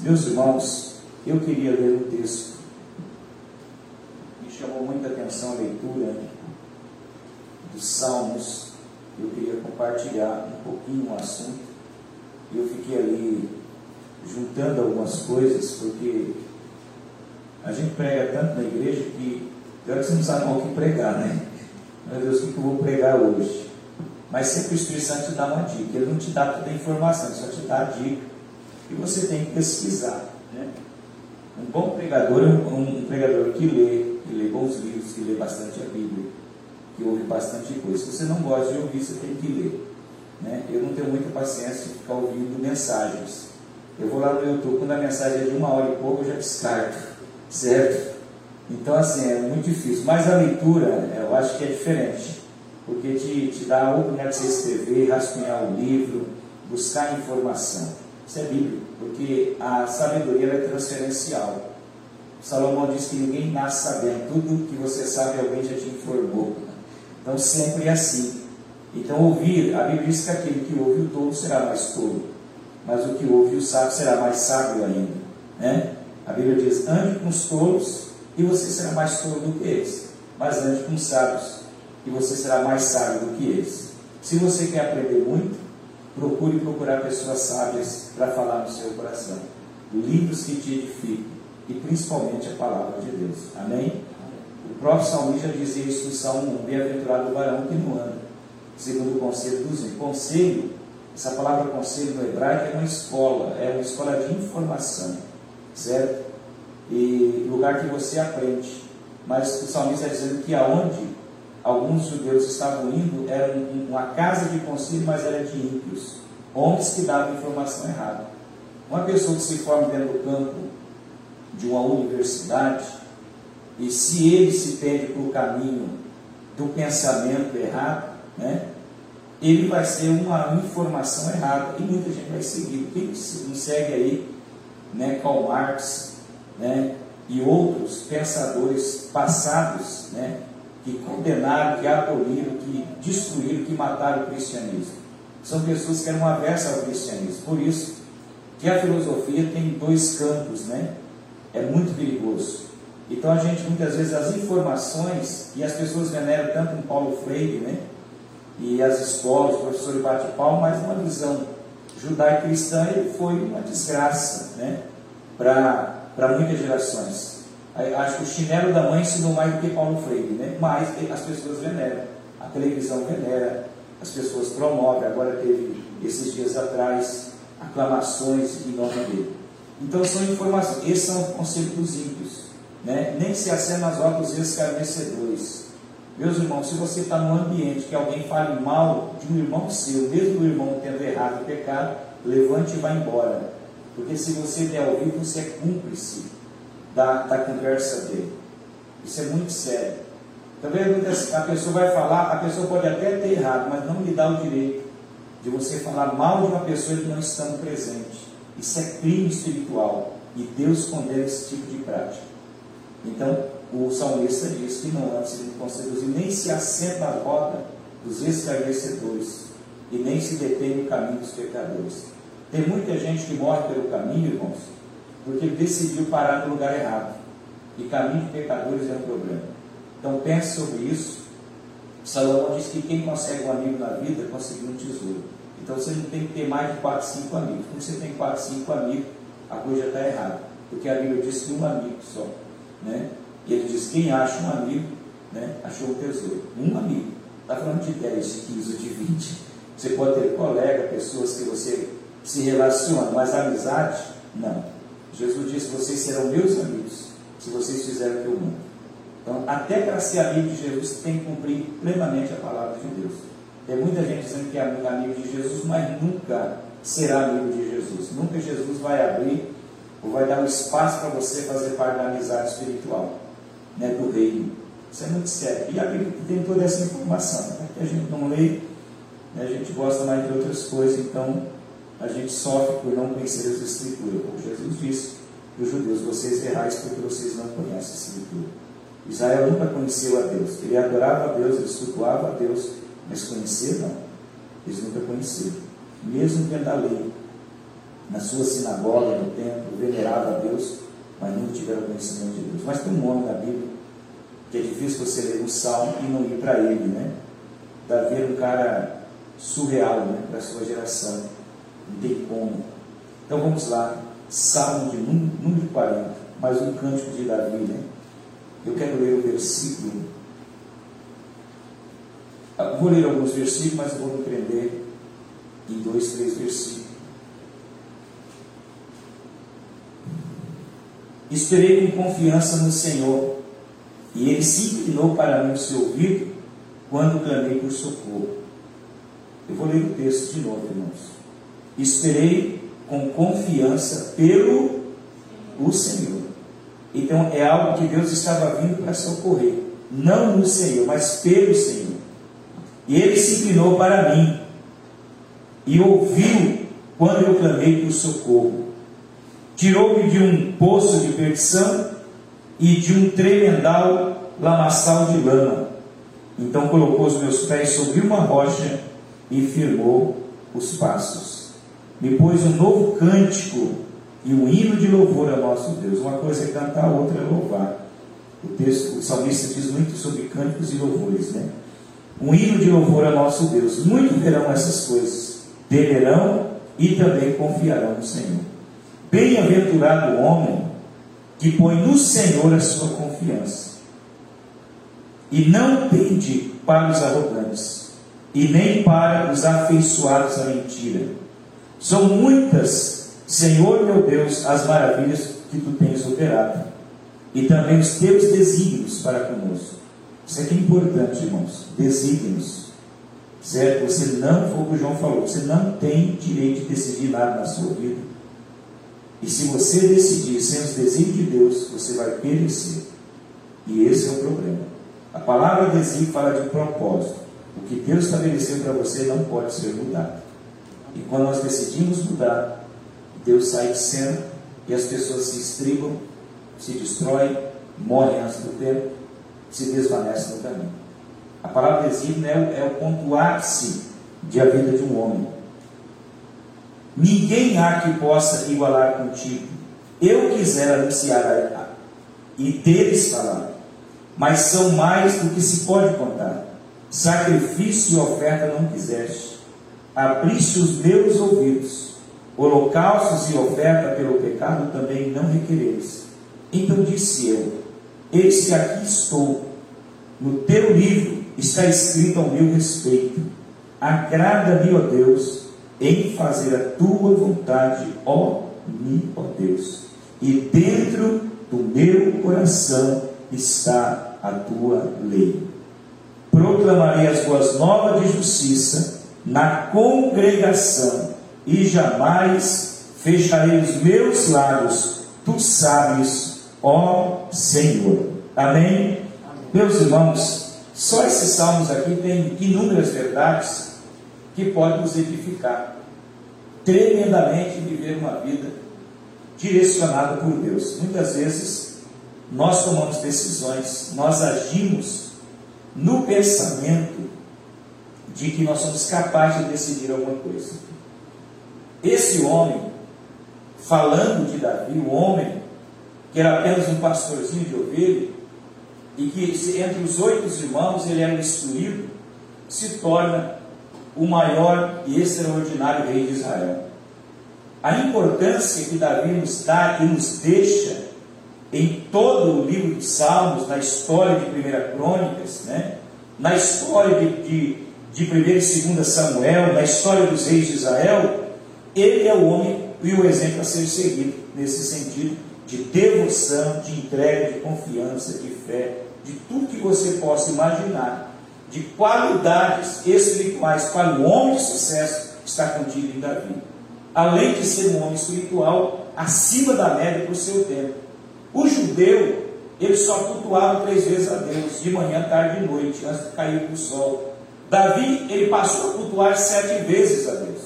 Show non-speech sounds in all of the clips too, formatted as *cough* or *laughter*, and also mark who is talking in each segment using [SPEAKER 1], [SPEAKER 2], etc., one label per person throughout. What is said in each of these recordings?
[SPEAKER 1] Meus irmãos, eu queria ler um texto. Me chamou muita atenção a leitura dos Salmos. Eu queria compartilhar um pouquinho o assunto. Eu fiquei ali juntando algumas coisas, porque a gente prega tanto na igreja que pior que você não sabe mal o que pregar, né? Meu Deus, o que eu vou pregar hoje? Mas sempre o Espírito Santo te dá uma dica. Ele não te dá toda a informação, ele só te dá a dica. E você tem que pesquisar. Né? Um bom pregador é um, um, pregador que lê, que lê bons livros, que lê bastante a Bíblia, que ouve bastante coisa. Se você não gosta de ouvir, você tem que ler. Né? Eu não tenho muita paciência de ficar ouvindo mensagens. Eu vou lá no YouTube, quando a mensagem é de uma hora e pouco, eu já descarto. Certo? Então, assim, é muito difícil. Mas a leitura, eu acho que é diferente porque te, te dá a oportunidade de você escrever, rascunhar o livro, buscar informação. Isso é bíblico, porque a sabedoria é transferencial. Salomão diz que ninguém nasce sabendo, tudo que você sabe alguém já te informou. Então sempre é assim. Então ouvir, a Bíblia diz que aquele que ouve o tolo será mais tolo, mas o que ouve o sábio será mais sábio ainda. Né? A Bíblia diz, ande com os tolos e você será mais tolo do que eles, mas ande com os sábios e você será mais sábio do que eles. Se você quer aprender muito, procure procurar pessoas sábias para falar no seu coração. Livros que te edificam e principalmente a palavra de Deus. Amém? O próprio salmista dizia isso no Salmo 1, bem-aventurado o varão que não anda, segundo o conselho dos homens. Conselho, essa palavra conselho no hebraico é uma escola, é uma escola de informação, certo? E lugar que você aprende. Mas o salmista está dizendo que aonde alguns judeus estavam indo, era uma casa de conselho, mas era de ímpios, homens que davam informação errada. Uma pessoa que se forma dentro do campo de uma universidade, e se ele se perde o caminho do pensamento errado, né, ele vai ser uma informação errada, e muita gente vai seguir. Quem não segue aí, né, Karl Marx, né, e outros pensadores passados, né, que condenaram, que aboliram, que destruíram, que mataram o cristianismo. São pessoas que eram aversas ao cristianismo. Por isso que a filosofia tem dois campos, né? É muito perigoso. Então a gente muitas vezes as informações, e as pessoas veneram tanto um Paulo Freire, né? E as escolas, o professor bate palma, mas uma visão judaico-cristã foi uma desgraça, né? Para muitas gerações. Acho que o chinelo da mãe ensinou mais do que Paulo Freire, né? mas as pessoas veneram, a televisão venera, as pessoas promovem. Agora teve, esses dias atrás, aclamações em nome dele. Então são informações, esses são os conselhos dos ímpios. Né? Nem se acena as obras escarnecedores. Meus irmãos, se você está num ambiente que alguém fale mal de um irmão seu, mesmo o irmão tendo errado o pecado, levante e vá embora. Porque se você der ouvido, você é cúmplice da, da conversa dele. Isso é muito sério. Também a pessoa vai falar, a pessoa pode até ter errado, mas não lhe dá o direito de você falar mal de uma pessoa que não estando presente. Isso é crime espiritual e Deus condena esse tipo de prática. Então, o salmista diz que não anda segundo conselhos e nem se assenta na roda dos esclarecedores e nem se detém no caminho dos pecadores. Tem muita gente que morre pelo caminho, irmãos, porque ele decidiu parar no lugar errado. E caminho de pecadores é um problema. Então pense sobre isso. Salomão diz que quem consegue um amigo na vida conseguiu um tesouro. Então você não tem que ter mais de 4, 5 amigos. Quando você tem 4, 5 amigos, a coisa está errada. Porque a Bíblia diz que um amigo só. Né? E ele diz: quem acha um amigo, né, achou um tesouro. Um amigo. Está falando de 10, de 15 ou de 20. Você pode ter colega, pessoas que você se relaciona, mas amizade, não. Jesus disse: Vocês serão meus amigos se vocês fizerem o que eu mando. Então, até para ser amigo de Jesus, tem que cumprir plenamente a palavra de Deus. Tem muita gente dizendo que é amigo de Jesus, mas nunca será amigo de Jesus. Nunca Jesus vai abrir ou vai dar um espaço para você fazer parte da amizade espiritual né, do reino. Isso é muito sério. E a Bíblia tem toda essa informação. Né, que a gente não lê, né, a gente gosta mais de outras coisas, então a gente sofre por não conhecer as Escrituras. Como Jesus disse para os judeus: vocês errais porque vocês não conhecem a Escritura. Israel nunca conheceu a Deus. Ele adorava a Deus, ele cultuava a Deus, mas conhecer não. Eles nunca conheceram. Mesmo dentro da lei, na sua sinagoga, no templo, tiveram conhecimento de Deus. Mas tem um homem na Bíblia que é difícil você ler um salmo e não ir para ele, né? Davi era um cara surreal né, para a sua geração. Não tem como. Então vamos lá, Salmo de número 40, mais um cântico de Davi, né? Eu quero ler o versículo. Ah, vou ler alguns versículos, mas vou me prender em dois, três versículos. Esperei com confiança no Senhor, e ele se inclinou para mim o seu ouvido quando clamei por socorro. Eu vou ler o texto de novo, irmãos. Esperei com confiança pelo o Senhor. Então é algo que Deus estava vindo para socorrer, não no Senhor, mas pelo Senhor. E ele se inclinou para mim e ouviu quando eu clamei por socorro. Tirou-me de um poço de perdição e de um tremendal lamaçal de lama. Então colocou os meus pés sobre uma rocha e firmou os passos. Me pôs um novo cântico e um hino de louvor ao nosso Deus. Uma coisa é cantar, a outra é louvar. O texto, o salmista diz muito sobre cânticos e louvores, né? Um hino de louvor ao nosso Deus. Muito verão essas coisas, temerão e também confiarão no Senhor. Bem-aventurado o homem que põe no Senhor a sua confiança e não tende para os arrogantes e nem para os afeiçoados à mentira. São muitas, Senhor meu Deus, as maravilhas que tu tens operado, e também os teus desígnios para conosco. Isso aqui é importante, irmãos. Desígnios. Certo? Você não, foi o João falou, você não tem direito de decidir nada na sua vida. E se você decidir sem os desígnios de Deus, você vai perecer. E esse é o problema. A palavra desígnio fala de propósito. O que Deus estabeleceu para você não pode ser mudado. E quando nós decidimos mudar, Deus sai de cena e as pessoas se estribam, se destroem, morrem antes do tempo, se desvanecem no caminho. A palavra desígnio é, é o ponto ápice de a vida de um homem. Ninguém há que possa igualar contigo. Eu quisera anunciar a, e deles falar, mas são mais do que se pode contar. Sacrifício e oferta não quiseste. Abriste os meus ouvidos. Holocaustos e oferta pelo pecado também não requereis. Então disse eu: Eis que aqui estou. No teu livro está escrito ao meu respeito. Agrada-me, ó Deus, em fazer a tua vontade, ó mim, ó Deus. E dentro do meu coração está a tua lei proclamarei as boas novas de justiça na congregação e jamais fecharei os meus lábios, tu sabes, ó Senhor. Amém? Meus irmãos, só esses salmos aqui têm inúmeras verdades que podem nos edificar tremendamente viver uma vida direcionada por Deus. Muitas vezes nós tomamos decisões, nós agimos no pensamento de que nós somos capazes de decidir alguma coisa. Esse homem, falando de Davi, o homem que era apenas um pastorzinho de ovelha, e que entre os oito irmãos ele era instruído, se torna o maior e extraordinário rei de Israel. A importância que Davi nos dá e nos deixa em todo o livro de Salmos, na história de 1 Crônicas, né? na história de, de, de 1 e 2 Samuel, na história dos reis de Israel, ele é o homem e o exemplo a ser seguido nesse sentido de devoção, de entrega, de confiança, de fé, de tudo que você possa imaginar, de qualidades espirituais para o homem de sucesso está contido em Davi. Além de ser um homem espiritual acima da média para o seu tempo. O judeu, ele só cultuava três vezes a Deus, de manhã, tarde e noite, antes de cair o sol. Davi, ele passou a cultuar sete vezes a Deus.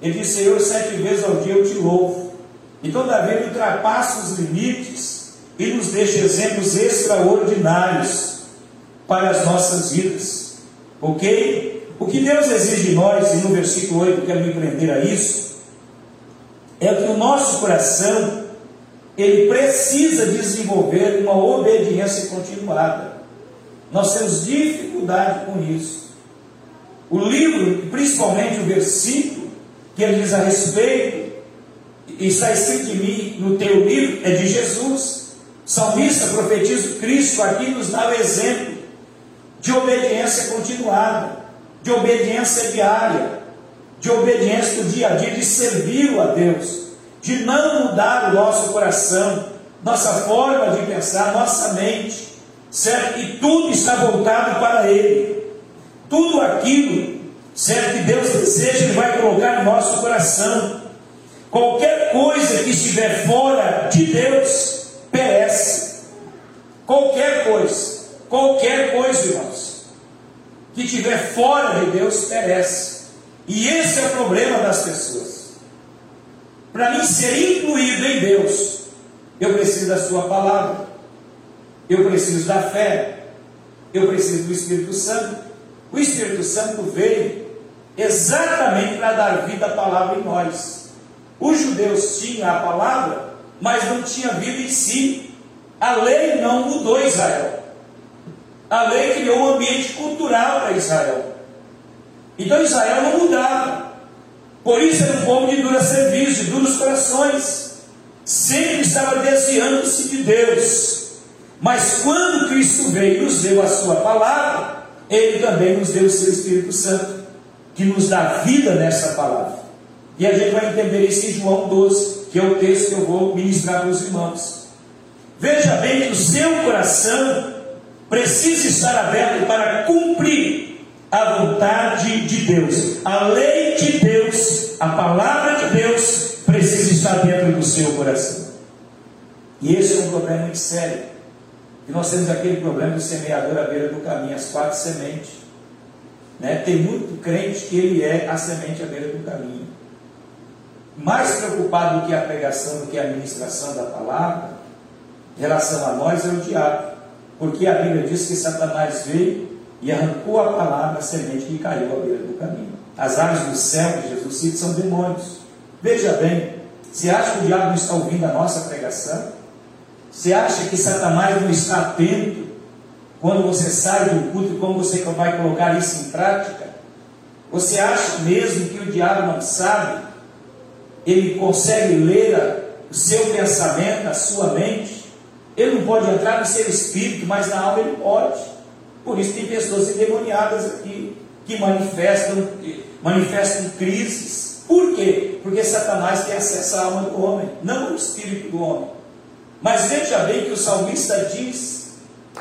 [SPEAKER 1] Ele disse, Senhor, sete vezes ao dia eu te louvo. Então Davi ultrapassa os limites e nos deixa exemplos extraordinários para as nossas vidas. Ok? O que Deus exige de nós, e no versículo 8 eu quero me prender a isso, é que o nosso coração ele precisa desenvolver uma obediência continuada. Nós temos dificuldade com isso. O livro, principalmente o versículo, que ele diz a respeito, está escrito em mim, no teu livro, é de Jesus. Salmista profetiza Cristo aqui nos dá o exemplo de obediência continuada, de obediência diária, de obediência do dia a dia, de servir a Deus de não mudar o nosso coração, nossa forma de pensar, nossa mente, certo? E tudo está voltado para Ele. Tudo aquilo, certo? Que Deus deseja, Ele vai colocar no nosso coração. Qualquer coisa que estiver fora de Deus, perece. Qualquer coisa, qualquer coisa, irmãos, que estiver fora de Deus, perece. E esse é o problema das pessoas. Para mim ser incluído em Deus, eu preciso da Sua palavra, eu preciso da fé, eu preciso do Espírito Santo. O Espírito Santo veio exatamente para dar vida à palavra em nós. Os judeus tinham a palavra, mas não tinha vida em si. A lei não mudou Israel. A lei criou um ambiente cultural para Israel. Então Israel não mudava. Por isso era um povo de dura serviço, de duros corações. Sempre estava desviando-se de Deus. Mas quando Cristo veio e nos deu a sua palavra, Ele também nos deu o seu Espírito Santo, que nos dá vida nessa palavra. E a gente vai entender isso em João 12, que é o texto que eu vou ministrar para os irmãos. Veja bem que o seu coração precisa estar aberto para cumprir a vontade de Deus. A lei de Deus, a palavra de Deus, precisa estar dentro do seu coração. E esse é um problema muito sério. E nós temos aquele problema do semeador à beira do caminho, as quatro sementes. Né? Tem muito crente que ele é a semente à beira do caminho. Mais preocupado do que a pregação, do que a administração da palavra, em relação a nós, é o diabo. Porque a Bíblia diz que Satanás veio e arrancou a palavra, a semente que caiu à beira do caminho. As aves do céu que Jesus cita são demônios. Veja bem, você acha que o diabo não está ouvindo a nossa pregação? Você acha que Satanás não está atento quando você sai do culto e como você vai colocar isso em prática? Você acha mesmo que o diabo não sabe? Ele consegue ler o seu pensamento, a sua mente? Ele não pode entrar no seu espírito, mas na alma ele pode. Por isso tem pessoas endemoniadas aqui que manifestam, manifestam crises. Por quê? Porque Satanás tem acesso à alma do homem, não o espírito do homem. Mas veja bem que o salmista diz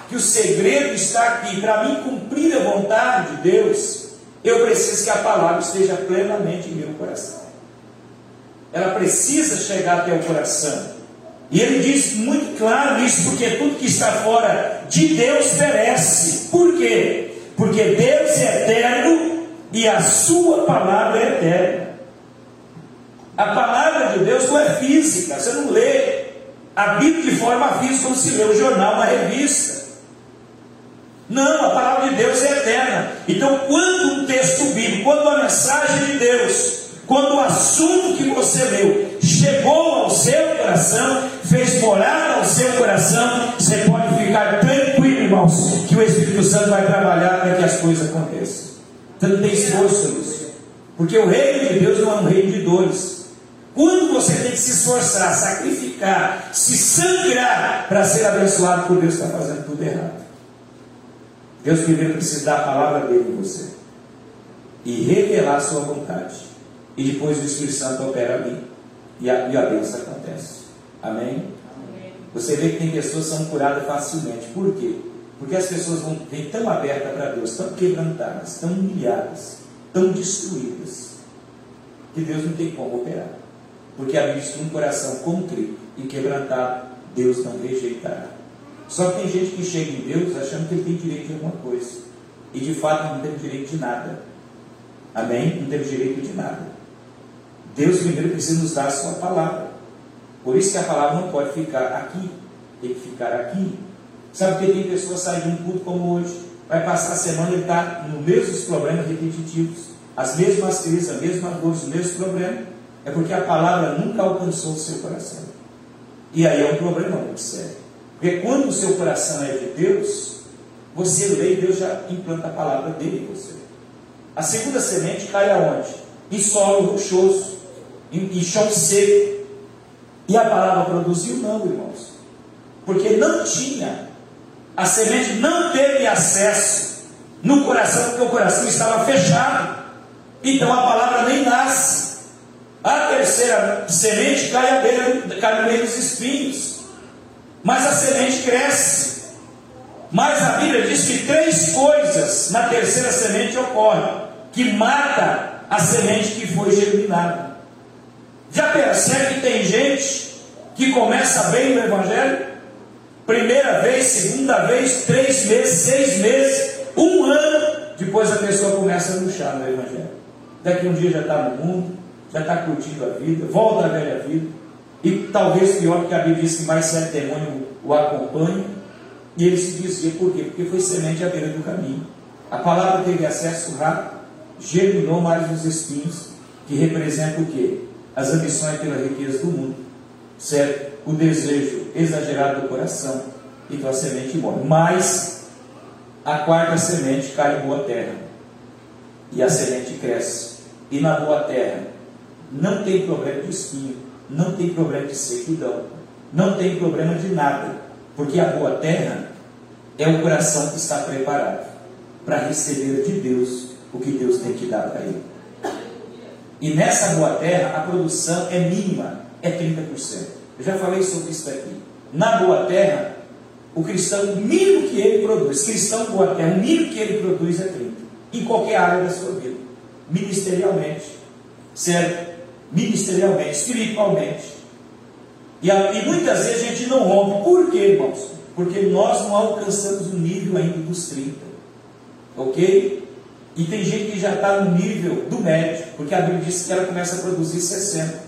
[SPEAKER 1] que o segredo está aqui. Para mim cumprir a vontade de Deus, eu preciso que a palavra esteja plenamente em meu coração. Ela precisa chegar até o coração. E ele diz muito claro isso, porque tudo que está fora de Deus perece. Por quê? Porque Deus é eterno e a sua palavra é eterna. A palavra de Deus não é física, você não lê Bíblia de forma física como se lê um jornal, uma revista. Não, a palavra de Deus é eterna. Então, quando um texto bíblico, quando a mensagem de Deus, quando o assunto que você leu chegou ao seu coração, fez morar ao seu coração, você pode ficar tranquilo, irmãos, que o Espírito Santo vai trabalhar para que as coisas aconteçam. Então não tem esforço nisso. Porque o reino de Deus não é um reino de dores. Quando você tem que se esforçar, sacrificar, se sangrar para ser abençoado por Deus, está fazendo tudo errado. Deus primeiro precisa dar a palavra dele em você e revelar a sua vontade. E depois o Espírito Santo opera ali. E a, e a bênção acontece. Amém? Amém? Você vê que tem pessoas que são curadas facilmente. Por quê? Porque as pessoas vão, vêm tão abertas para Deus, tão quebrantadas, tão humilhadas, tão destruídas, que Deus não tem como operar. Porque a Bíblia um coração contrito e quebrantado, Deus não rejeitará. Só que tem gente que chega em Deus achando que ele tem direito de alguma coisa. E de fato não tem direito de nada. Amém? Não tem direito de nada. Deus primeiro precisa nos dar a sua palavra. Por isso que a palavra não pode ficar aqui, tem que ficar aqui. Sabe que tem pessoas saem de um culto como hoje, vai passar a semana e está nos mesmos problemas repetitivos, as mesmas crises, as mesmas dores, os mesmos problemas. É porque a palavra nunca alcançou o seu coração. E aí é um problema muito sério. Porque quando o seu coração é de Deus, você lê e Deus já implanta a palavra dele em você. A segunda semente cai aonde? Em solo rochoso, em, em chão seco. E a palavra produziu? Não, irmãos. Porque não tinha. A semente não teve acesso no coração, porque o coração estava fechado. Então a palavra nem nasce. A terceira semente cai, no meio dos espinhos. Mas a semente cresce. Mas a Bíblia diz que três coisas na terceira semente ocorrem que mata a semente que foi germinada. Já percebe que tem gente que começa bem no Evangelho? Primeira vez, segunda vez, três meses, seis meses, um ano, depois a pessoa começa a luxar no Evangelho. Daqui um dia já está no mundo, já está curtindo a vida, volta à velha vida. E talvez pior, porque a Bíblia diz que mais sete demônios o acompanham. E ele se dizia por quê? Porque foi semente à beira do caminho. A palavra teve acesso rápido, germinou mais os espinhos, que representam o quê? As ambições pela riqueza do mundo, certo? O desejo exagerado do coração, então a semente morre. Mas a quarta semente cai em boa terra, e a semente cresce. E na boa terra não tem problema de espinho, não tem problema de sequidão, não tem problema de nada, porque a boa terra é o coração que está preparado para receber de Deus o que Deus tem que dar para ele. E nessa boa terra a produção é mínima, é 30%. Eu já falei sobre isso aqui. Na boa terra, o cristão, o mínimo que ele produz, cristão boa terra, o mínimo que ele produz é 30. Em qualquer área da sua vida. Ministerialmente, certo? Ministerialmente, espiritualmente. E, e muitas vezes a gente não rompe. Por quê, irmãos? Porque nós não alcançamos o nível ainda dos 30. Ok? E tem gente que já está no nível do médio, porque a Bíblia diz que ela começa a produzir 60.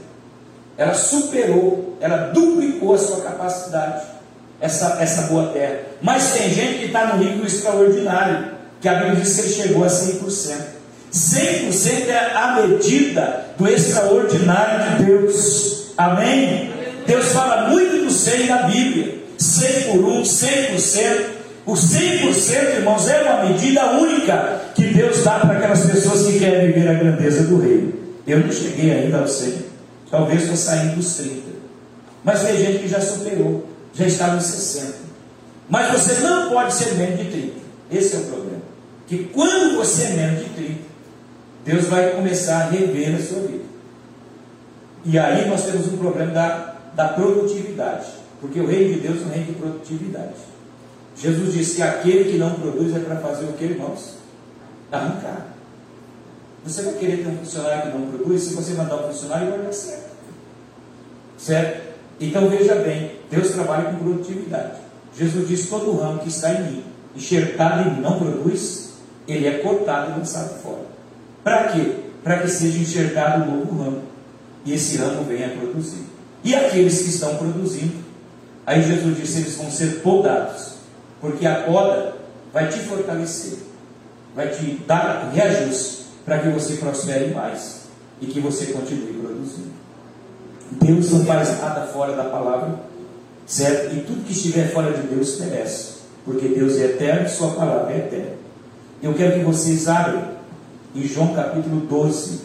[SPEAKER 1] Ela superou, ela duplicou a sua capacidade, essa, essa boa terra. Mas tem gente que está no nível extraordinário, que a Bíblia diz que ele chegou a 100%. 100% é a medida do extraordinário de Deus. Amém? Deus fala muito do 100 na Bíblia. 100 por 1, 100%. O 100%, irmãos, é uma medida única que Deus dá para aquelas pessoas que querem viver a grandeza do reino. Eu não cheguei ainda ao 100, talvez estou saindo dos 30. Mas tem gente que já superou, já está nos 60. Mas você não pode ser menos de 30. Esse é o problema. Que quando você é menos de 30, Deus vai começar a rever a sua vida. E aí nós temos um problema da, da produtividade. Porque o reino de Deus é um reino de produtividade. Jesus disse que aquele que não produz é para fazer o que, irmãos? Arrancar. Você vai querer ter um funcionário que não produz? Se você mandar um funcionário, vai dar certo. Certo? Então veja bem, Deus trabalha com produtividade. Jesus disse: todo ramo que está em mim, enxertado e não produz, ele é cortado e lançado fora. Para quê? Para que seja enxertado um novo ramo. E esse ramo venha produzir. E aqueles que estão produzindo, aí Jesus disse: eles vão ser podados porque a poda vai te fortalecer, vai te dar reajuste para que você prospere mais e que você continue produzindo. Deus não faz nada fora da palavra, certo? E tudo que estiver fora de Deus perece, porque Deus é eterno e Sua palavra é eterna. Eu quero que vocês abram em João capítulo 12,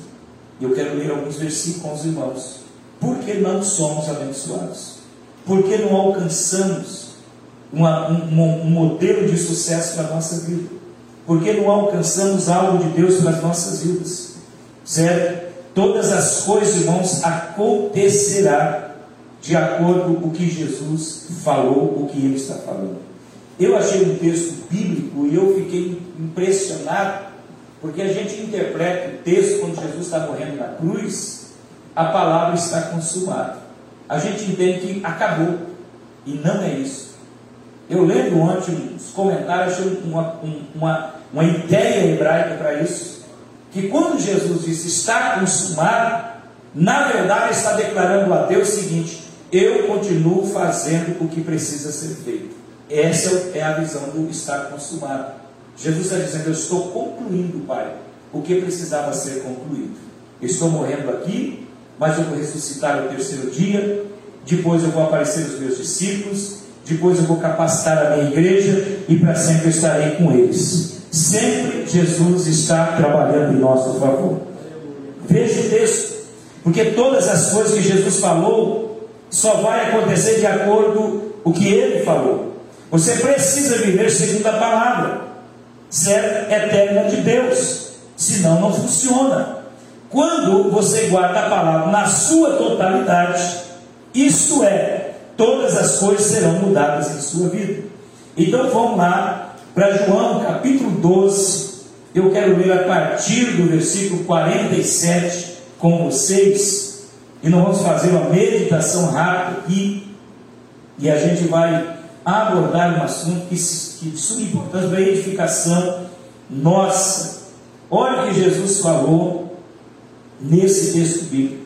[SPEAKER 1] eu quero ler alguns versículos com os irmãos. Por que não somos abençoados? Por que não alcançamos uma, um, um modelo de sucesso para a nossa vida? Porque não alcançamos algo de Deus para as nossas vidas? Certo? Todas as coisas, irmãos, acontecerá de acordo com o que Jesus falou, o que ele está falando. Eu achei um texto bíblico e eu fiquei impressionado, porque a gente interpreta o texto quando Jesus está morrendo na cruz, a palavra está consumada. A gente entende que acabou, e não é isso. Eu lendo ontem os comentários, achei uma, uma, uma ideia hebraica para isso, que quando Jesus disse está consumado, na verdade está declarando a Deus o seguinte: eu continuo fazendo o que precisa ser feito. Essa é a visão do estar consumado. Jesus está dizendo: eu estou concluindo, Pai, o que precisava ser concluído. estou morrendo aqui, mas eu vou ressuscitar no terceiro dia, depois eu vou aparecer os meus discípulos, depois eu vou capacitar a minha igreja e para sempre eu estarei com eles. Sempre Jesus está trabalhando em nosso favor. Veja o texto, porque todas as coisas que Jesus falou só vai acontecer de acordo com o que ele falou. Você precisa viver segundo a palavra, certo? Eterna de Deus, senão não funciona. Quando você guarda a palavra na sua totalidade, isto é, todas as coisas serão mudadas em sua vida. Então vamos lá para João capítulo 12. Eu quero ler a partir do versículo 47 com vocês. E nós vamos fazer uma meditação rápida aqui. E a gente vai abordar um assunto que, que de suma importância para a edificação nossa. Olha o que Jesus falou nesse texto bíblico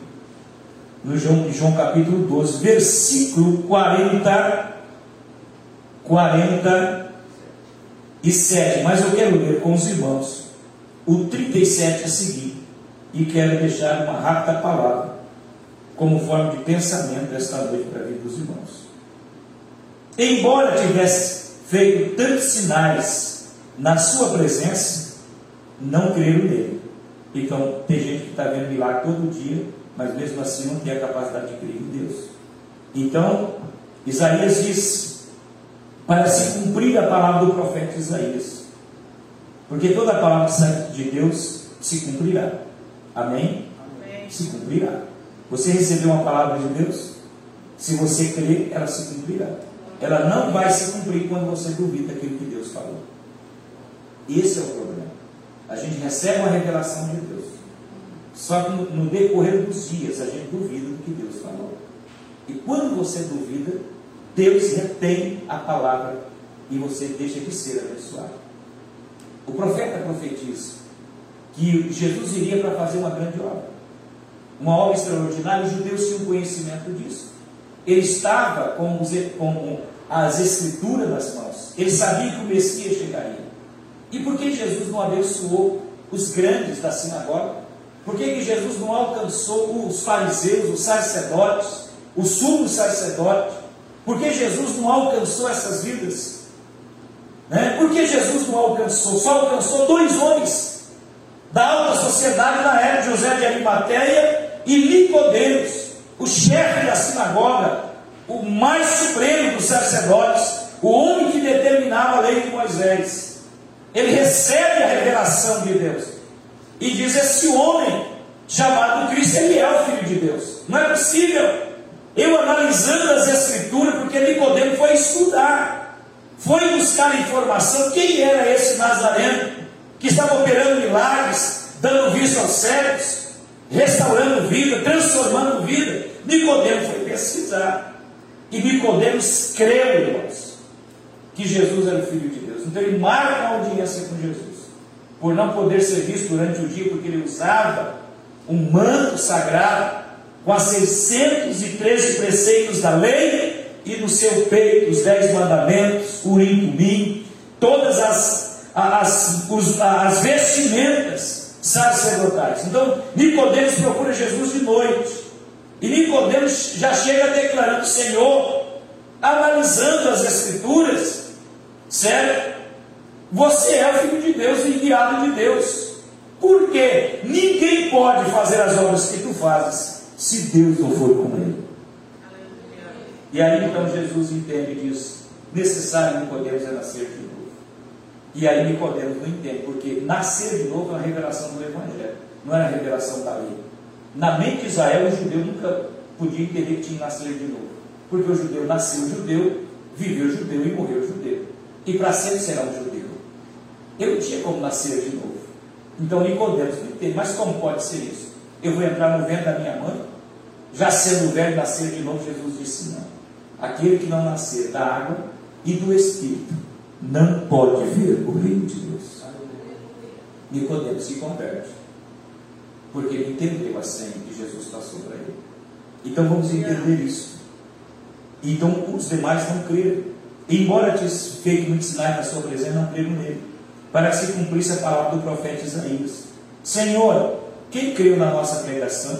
[SPEAKER 1] no João, João capítulo 12, versículo 40, 47. Mas eu quero ler com os irmãos o 37 a seguir. E quero deixar uma rápida palavra como forma de pensamento desta noite para a vida dos irmãos. Embora tivesse feito tantos sinais na sua presença, não creram nele. Então, tem gente que está vendo milagre todo dia mas mesmo assim não tem a capacidade de crer em Deus. Então, Isaías diz: para se cumprir a palavra do profeta Isaías, porque toda a palavra que sai de Deus se cumprirá. Amém? Amém? Se cumprirá. Você recebeu uma palavra de Deus? Se você crer, ela se cumprirá. Ela não vai se cumprir quando você duvida daquilo que Deus falou. Esse é o problema. A gente recebe uma revelação de Deus. Só que no, no decorrer dos dias a gente duvida do que Deus falou. E quando você duvida, Deus retém a palavra e você deixa de ser abençoado. O profeta profetiza que Jesus iria para fazer uma grande obra, uma obra extraordinária, os judeus tinham conhecimento disso. Ele estava com, os, com as escrituras nas mãos, ele sabia que o Messias chegaria. E por que Jesus não abençoou os grandes da sinagoga? Por que, que Jesus não alcançou os fariseus, os sacerdotes, os sumos sacerdotes? Por que Jesus não alcançou essas vidas? Né? Por que Jesus não alcançou? Só alcançou dois homens da alta sociedade na época, José de Arimateia e Nicodemos, o chefe da sinagoga, o mais supremo dos sacerdotes, o homem que determinava a lei de Moisés. Ele recebe a revelação de Deus e diz: Esse homem chamado Cristo, ele é o Filho de Deus. Não é possível. Eu analisando as Escrituras, porque Nicodemo foi estudar, foi buscar informação. Quem era esse Nazareno que estava operando milagres, dando vista aos cegos, restaurando vida, transformando vida? Nicodemo foi pesquisar. E Nicodemo creu, irmãos, que Jesus era o Filho de Deus. Então ele marca a audiência com Jesus por não poder ser visto durante o dia, porque ele usava um manto sagrado com as 613 preceitos da lei e no seu peito os dez mandamentos, urim, tumim, todas as, as, os, as vestimentas sacerdotais. Então, Nicodemos procura Jesus de noite. E Nicodemos já chega declarando, Senhor, analisando as escrituras, certo? Você é o filho de Deus e enviado de Deus. Porque ninguém pode fazer as obras que tu fazes se Deus não for com ele. E aí então Jesus entende diz: necessário Nicodemos é nascer de novo. E aí Nicodemos não entende, porque nascer de novo é uma revelação do Evangelho, não era a revelação da lei. Na mente de Israel, o judeu nunca podia entender que tinha que nascer de novo. Porque o judeu nasceu judeu, viveu judeu e morreu judeu. E para sempre será um judeu. Eu não tinha como nascer de novo. Então Nicodemos não entende, mas como pode ser isso? Eu vou entrar no ventre da minha mãe? Já sendo velho nascer de novo, Jesus disse não. Aquele que não nascer da água e do Espírito não pode ver o reino de Deus. Nicodemos se converte. Porque ele entendeu a senha que Jesus passou para ele. Então vamos entender isso. Então os demais não creram. Embora tivesse feito muitos sinais na sua presença, não creram nele para que se cumprisse a palavra do profeta Isaías. Senhor, quem creu na nossa pregação?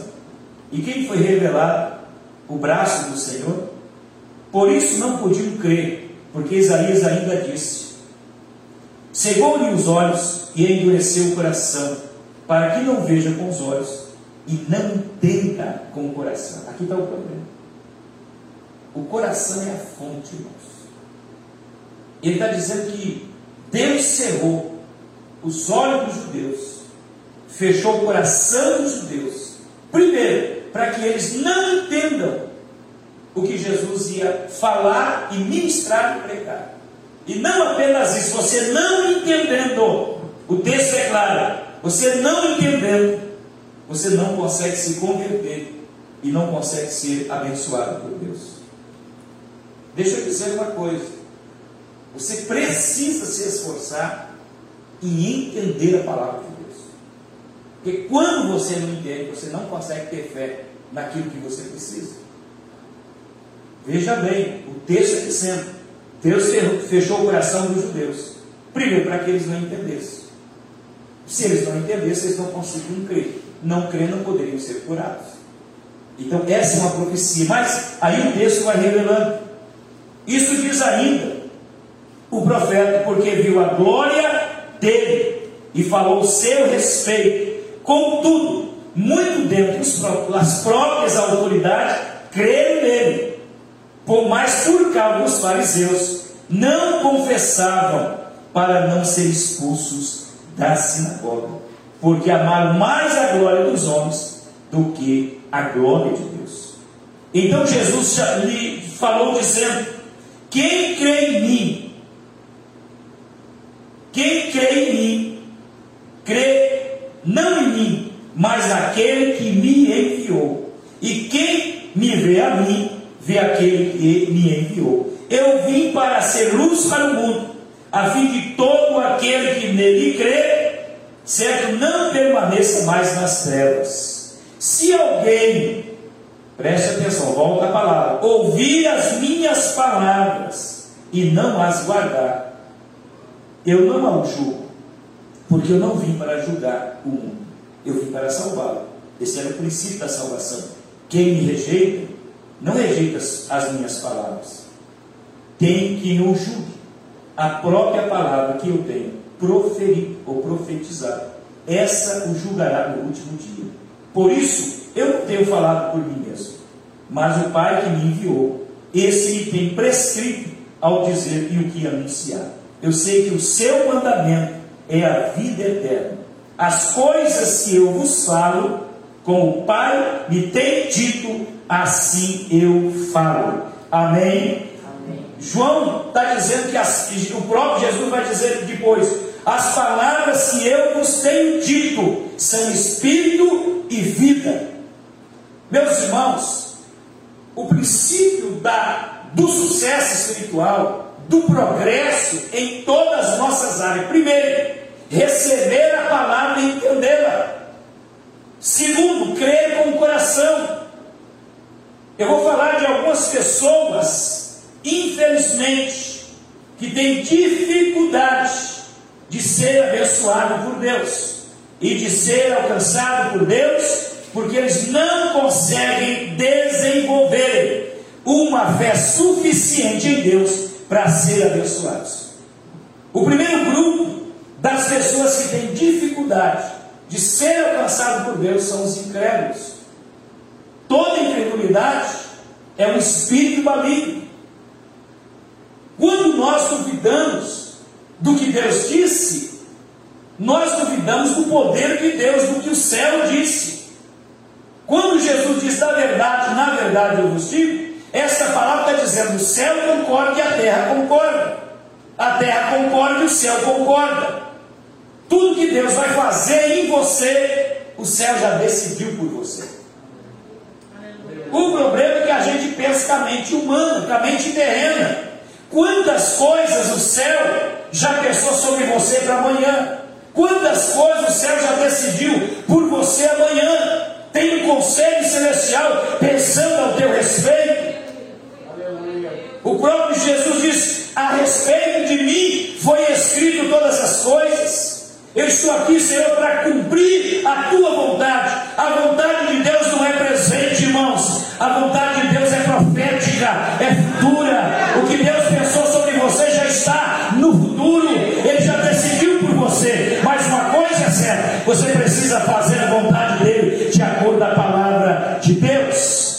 [SPEAKER 1] E quem foi revelado o braço do Senhor? Por isso não podiam crer, porque Isaías ainda disse: Cegou-lhe os olhos e endureceu o coração, para que não veja com os olhos e não entenda com o coração. Aqui está o problema. O coração é a fonte, irmãos. Ele está dizendo que Deus cerrou os olhos dos judeus, fechou o coração dos judeus, primeiro, para que eles não entendam o que Jesus ia falar e ministrar e pregar. E não apenas isso, você não entendendo, o texto é claro, você não entendendo, você não consegue se converter e não consegue ser abençoado por Deus. Deixa eu dizer uma coisa: você precisa se esforçar em entender a palavra de Deus. Porque quando você não entende, você não consegue ter fé naquilo que você precisa. Veja bem, o texto é dizendo: Deus fechou o coração dos judeus. Primeiro, para que eles não entendessem. Se eles não entendessem, eles não conseguiam crer. Não crer, não poderiam ser curados. Então, essa é uma profecia. Mas aí o texto vai revelando. Isso diz ainda o profeta, porque viu a glória dele e falou seu respeito. Contudo, muito dentro das próprias autoridades creram nele por mais por causa dos fariseus, não confessavam para não ser expulsos da sinagoga, porque amaram mais a glória dos homens do que a glória de Deus. Então Jesus lhe falou dizendo: Quem crê em mim, quem crê em mim, crê não em mim, mas naquele que me enviou. E quem me vê a mim, vê aquele que me enviou. Eu vim para ser luz para o mundo, a fim de todo aquele que nele crê, certo, não permaneça mais nas trevas. Se alguém, preste atenção, volta a palavra, ouvir as minhas palavras e não as guardar, eu não o julgo, porque eu não vim para julgar o mundo, eu vim para salvá-lo. Esse era o princípio da salvação. Quem me rejeita, não rejeita as minhas palavras. Tem que no julgue a própria palavra que eu tenho proferido ou profetizado. Essa o julgará no último dia. Por isso, eu não tenho falado por mim mesmo, mas o Pai que me enviou, esse me tem prescrito ao dizer e o que anunciar. Eu sei que o seu mandamento é a vida eterna. As coisas que eu vos falo, como o Pai me tem dito, assim eu falo. Amém? João está dizendo que as, o próprio Jesus vai dizer depois: as palavras que eu vos tenho dito são espírito e vida. Meus irmãos, o princípio da, do sucesso espiritual, do progresso em todas as nossas áreas, primeiro, receber a palavra e entendê-la. Segundo, crer com o coração. Eu vou falar de algumas pessoas, infelizmente, que têm dificuldade de ser abençoado por Deus e de ser alcançado por Deus, porque eles não conseguem desenvolver uma fé suficiente em Deus para ser abençoados. O primeiro grupo das pessoas que têm dificuldade de ser alcançado por Deus são os incrédulos. Toda incredulidade é um espírito maligno. Quando nós duvidamos do que Deus disse, nós duvidamos do poder de Deus, do que o céu disse. Quando Jesus diz na verdade, na verdade eu vos digo, essa palavra está dizendo: o céu concorda e a terra concorda. A terra concorda e o céu concorda. Tudo que Deus vai fazer em você, o céu já decidiu por você. O problema é que a gente pensa com a mente humana, com a mente terrena. Quantas coisas o céu já pensou sobre você para amanhã? Quantas coisas o céu já decidiu por você amanhã? Tem um conselho celestial pensando ao teu respeito. O próprio Jesus diz: A respeito de mim foi escrito todas as coisas. Eu estou aqui, Senhor, para cumprir a tua vontade. A vontade de Deus não é presente, irmãos. A vontade de Deus Ele já decidiu por você. Mas uma coisa é certa: você precisa fazer a vontade dele de acordo com a palavra de Deus.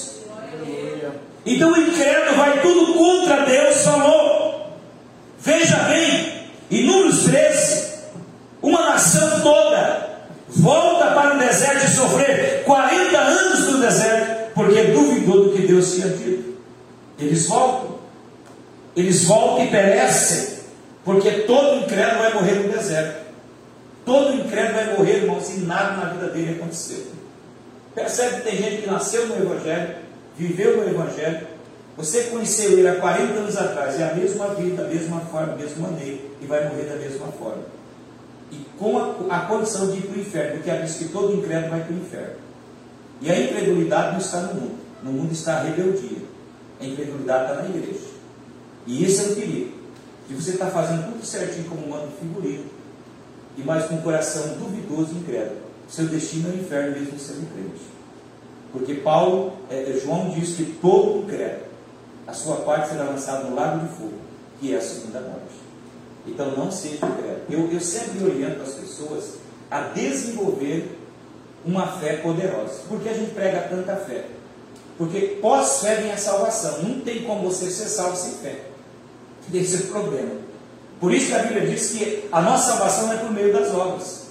[SPEAKER 1] Então o incrédulo vai tudo contra Deus, falou. Veja bem, em números 13, uma nação toda volta para o deserto e sofrer 40 anos no deserto, porque duvidou do que Deus tinha dito. Eles voltam, eles voltam e perecem. Nada na vida dele aconteceu. Percebe que tem gente que nasceu no Evangelho, viveu no Evangelho, você conheceu ele há 40 anos atrás, é a mesma vida, a mesma forma, a mesma maneira, e vai morrer da mesma forma. E com a, a condição de ir para o inferno, porque a diz que todo incrédulo vai para o inferno. E a incredulidade não está no mundo, no mundo está a rebeldia. A incredulidade está na igreja. E esse é o perigo. Que você está fazendo tudo certinho como manda o figurino, e mais com um coração duvidoso e incrédulo. Seu destino é o inferno mesmo sendo crente. Porque Paulo, é, João diz que todo incrédulo a sua parte será lançada no lago de fogo, que é a segunda morte. Então não seja incrédulo. Eu, eu sempre oriento as pessoas a desenvolver uma fé poderosa. Por que a gente prega tanta fé? Porque pós-fé vem a salvação. Não tem como você ser salvo sem fé. Esse é o problema. Por isso que a Bíblia diz que a nossa salvação é por meio das obras.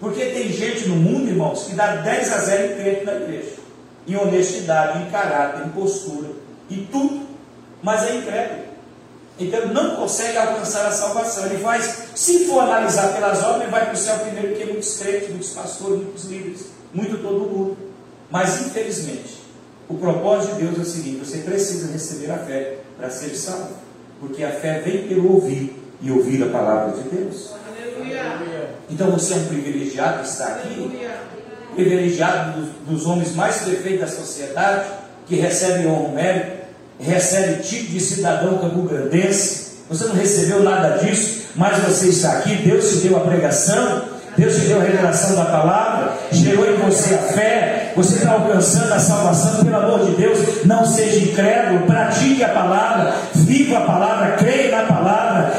[SPEAKER 1] Porque tem gente no mundo, irmãos, que dá 10 a 0 em crente na igreja. Em honestidade, em caráter, em postura, e tudo mas é incrédulo. Então não consegue alcançar a salvação. Ele faz, se for analisar pelas obras, ele vai para o céu primeiro, porque muitos crentes, muitos pastores, muitos líderes, muito todo mundo. Mas infelizmente, o propósito de Deus é o seguinte: você precisa receber a fé para ser salvo. Porque a fé vem pelo ouvir e ouvir a palavra de Deus. Então você é um privilegiado que está aqui, privilegiado dos, dos homens mais perfeitos da sociedade, que recebem honra mérito recebe tipo de cidadão campo-grandense, você não recebeu nada disso, mas você está aqui, Deus te deu a pregação, Deus te deu a revelação da palavra, gerou em você a fé, você está alcançando a salvação, pelo amor de Deus, não seja incrédulo, pratique a palavra, viva a palavra, creia na palavra,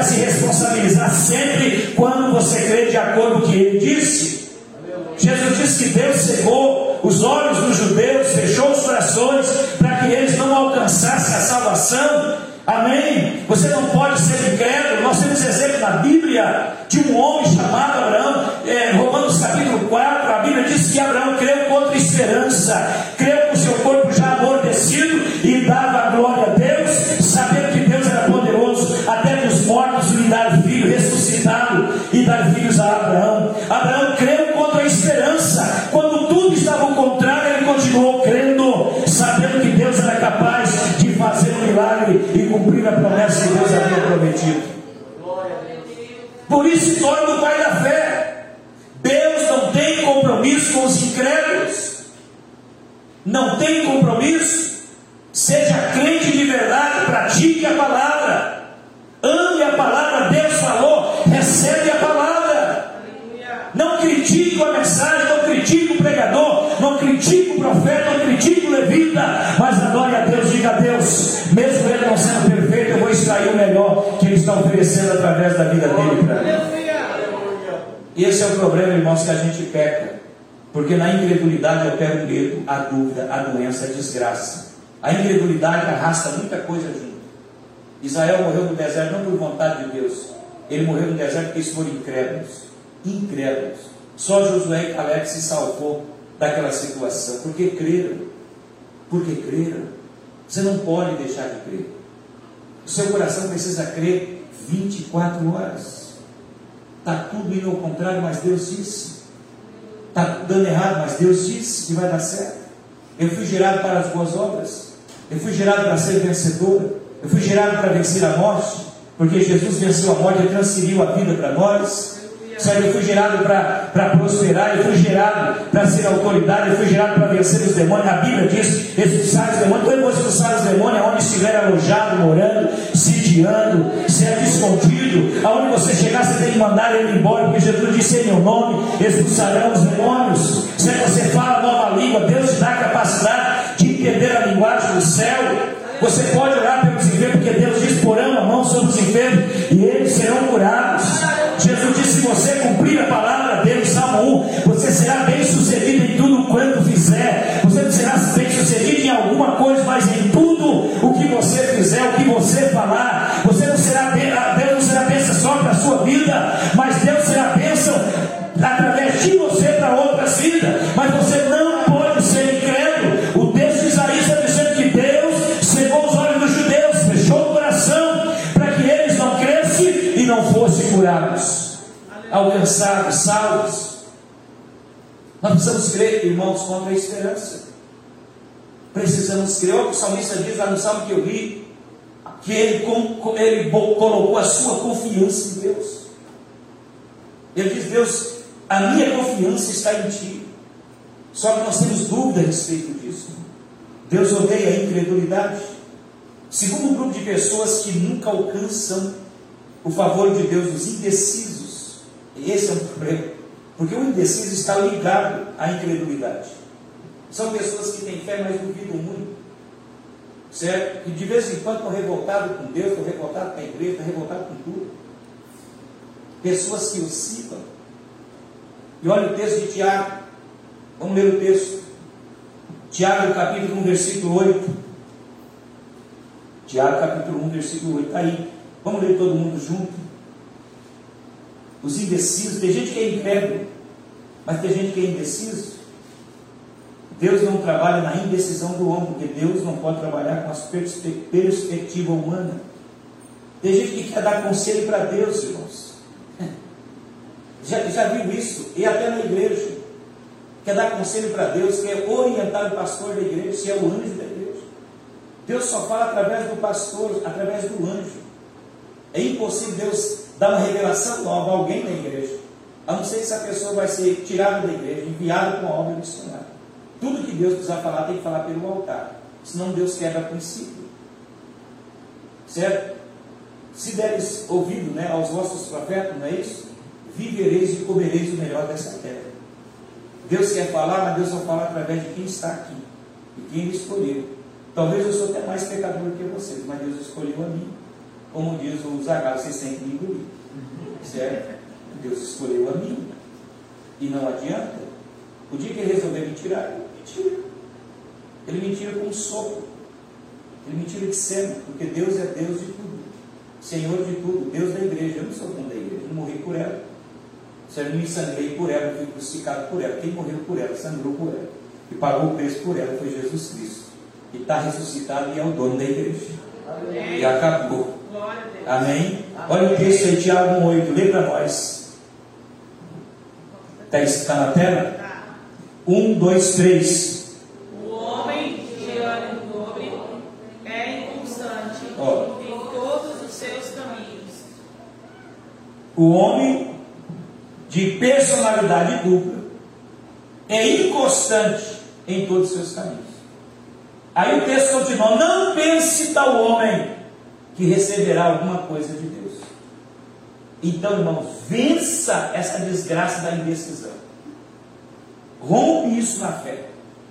[SPEAKER 1] vai se responsabilizar sempre quando você crê de acordo com o que Ele disse. Jesus disse que Deus cegou os olhos dos judeus, fechou os corações para que eles não alcançassem a salvação. Amém? Você não pode ser incrédulo. Nós temos exemplo na Bíblia de um homem chamado Abraão, é, Romanos capítulo 4. A Bíblia diz que Abraão creu contra esperança, cumprir a promessa que Deus havia prometido. Por isso torna o pai da fé. Deus não tem compromisso com os incrédulos. Não tem compromisso. Seja crente de verdade, pratique a palavra. Ame a palavra, Deus falou, recebe a palavra. Não critique a mensagem, não critique o pregador, não critique o profeta, não critique o levita, mas adore a Deus, diga a Deus, mesmo ele não sendo eu vou extrair o melhor que ele está oferecendo através da vida dele para mim. Esse é o problema, irmãos, que a gente peca, porque na incredulidade opera o medo, a dúvida, a doença, a desgraça. A incredulidade arrasta muita coisa junto. Israel morreu no deserto não por vontade de Deus, ele morreu no deserto porque eles foram incrédulos. Incrédulos. Só Josué e Caleb se salvou daquela situação, porque creram. Porque creram. Você não pode deixar de crer. O seu coração precisa crer 24 horas. Está tudo indo ao contrário, mas Deus disse. Está dando errado, mas Deus disse que vai dar certo. Eu fui gerado para as boas obras. Eu fui gerado para ser vencedor. Eu fui gerado para vencer a morte. Porque Jesus venceu a morte e transferiu a vida para nós. Sabe, eu fui gerado para prosperar, eu fui gerado para ser autoridade, eu fui gerado para vencer os demônios. A Bíblia diz: expulsar os demônios. Quando vou expulsar os demônios, aonde estiver alojado, morando, sitiando, sendo escondido, aonde você chegar, você tem que mandar ele embora, porque Jesus disse em meu nome: expulsarão os demônios. Se você fala nova língua, Deus te dá a capacidade de entender a linguagem do céu. Você pode orar pelos enfermos, porque Deus diz: porão a mão sobre os enfermos e eles serão curados. Salmo 1, você será bem sucedido Nós precisamos crer, irmãos, contra a esperança. Precisamos crer. O salmista diz lá no salmo que eu li, que ele, ele colocou a sua confiança em Deus. Ele diz: Deus, a minha confiança está em Ti. Só que nós temos dúvida a respeito disso. Deus odeia a incredulidade. Segundo um grupo de pessoas que nunca alcançam o favor de Deus, os indecisos. E esse é um problema. Porque o indeciso está ligado à incredulidade. São pessoas que têm fé, mas duvidam muito. Certo? E de vez em quando estão revoltados com Deus, estão revoltados com a igreja, estão revoltados com tudo. Pessoas que oscilam. E olha o texto de Tiago. Vamos ler o texto. Tiago, capítulo 1, versículo 8. Tiago, capítulo 1, versículo 8. Está aí. Vamos ler todo mundo junto. Os indecisos. Tem gente que é incrédulo, mas tem gente que é indeciso. Deus não trabalha na indecisão do homem, porque Deus não pode trabalhar com a perspectiva humana. Tem gente que quer dar conselho para Deus, irmãos. *laughs* Já, já viu isso? E até na igreja. Quer dar conselho para Deus, quer orientar o pastor da igreja, se é o anjo da igreja. Deus só fala através do pastor, através do anjo. É impossível Deus dar uma revelação nova a alguém na igreja, a não ser que essa pessoa vai ser tirada da igreja, enviada com a obra missionária. Tudo que Deus precisar falar, tem que falar pelo altar. Senão Deus quebra princípio. Certo? Se deres ouvido né, aos vossos profetas, não é isso? Vivereis e comereis o melhor dessa terra. Deus quer falar, mas Deus só fala através de quem está aqui. E quem Ele escolheu. Talvez eu sou até mais pecador que vocês, mas Deus escolheu a mim. Como diz o Zagal, têm que me engolir. Certo? Deus escolheu a mim. E não adianta. O dia que ele resolver me tirar, Mentira. Ele me tira com um sopro. Ele me tira de cena, porque Deus é Deus de tudo. Senhor de tudo, Deus da igreja. Eu não sou dono da igreja, eu morri por ela. Se eu me sangrei por ela, eu fui crucificado por ela. Quem morreu por ela, sangrou por ela. E pagou o preço por ela, foi Jesus Cristo. E está ressuscitado e é o dono da igreja. Amém. E acabou. Amém? Olha o texto aí, Tiago 1,8. Lê para nós. Está tá na tela? Um, dois, três.
[SPEAKER 2] O homem de ânimo nobre é inconstante em todos os seus caminhos.
[SPEAKER 1] O homem de personalidade dupla é inconstante em todos os seus caminhos. Aí o texto continua: Não pense tal homem que receberá alguma coisa de Deus. Então, irmãos, vença essa desgraça da indecisão. Rompe isso na fé.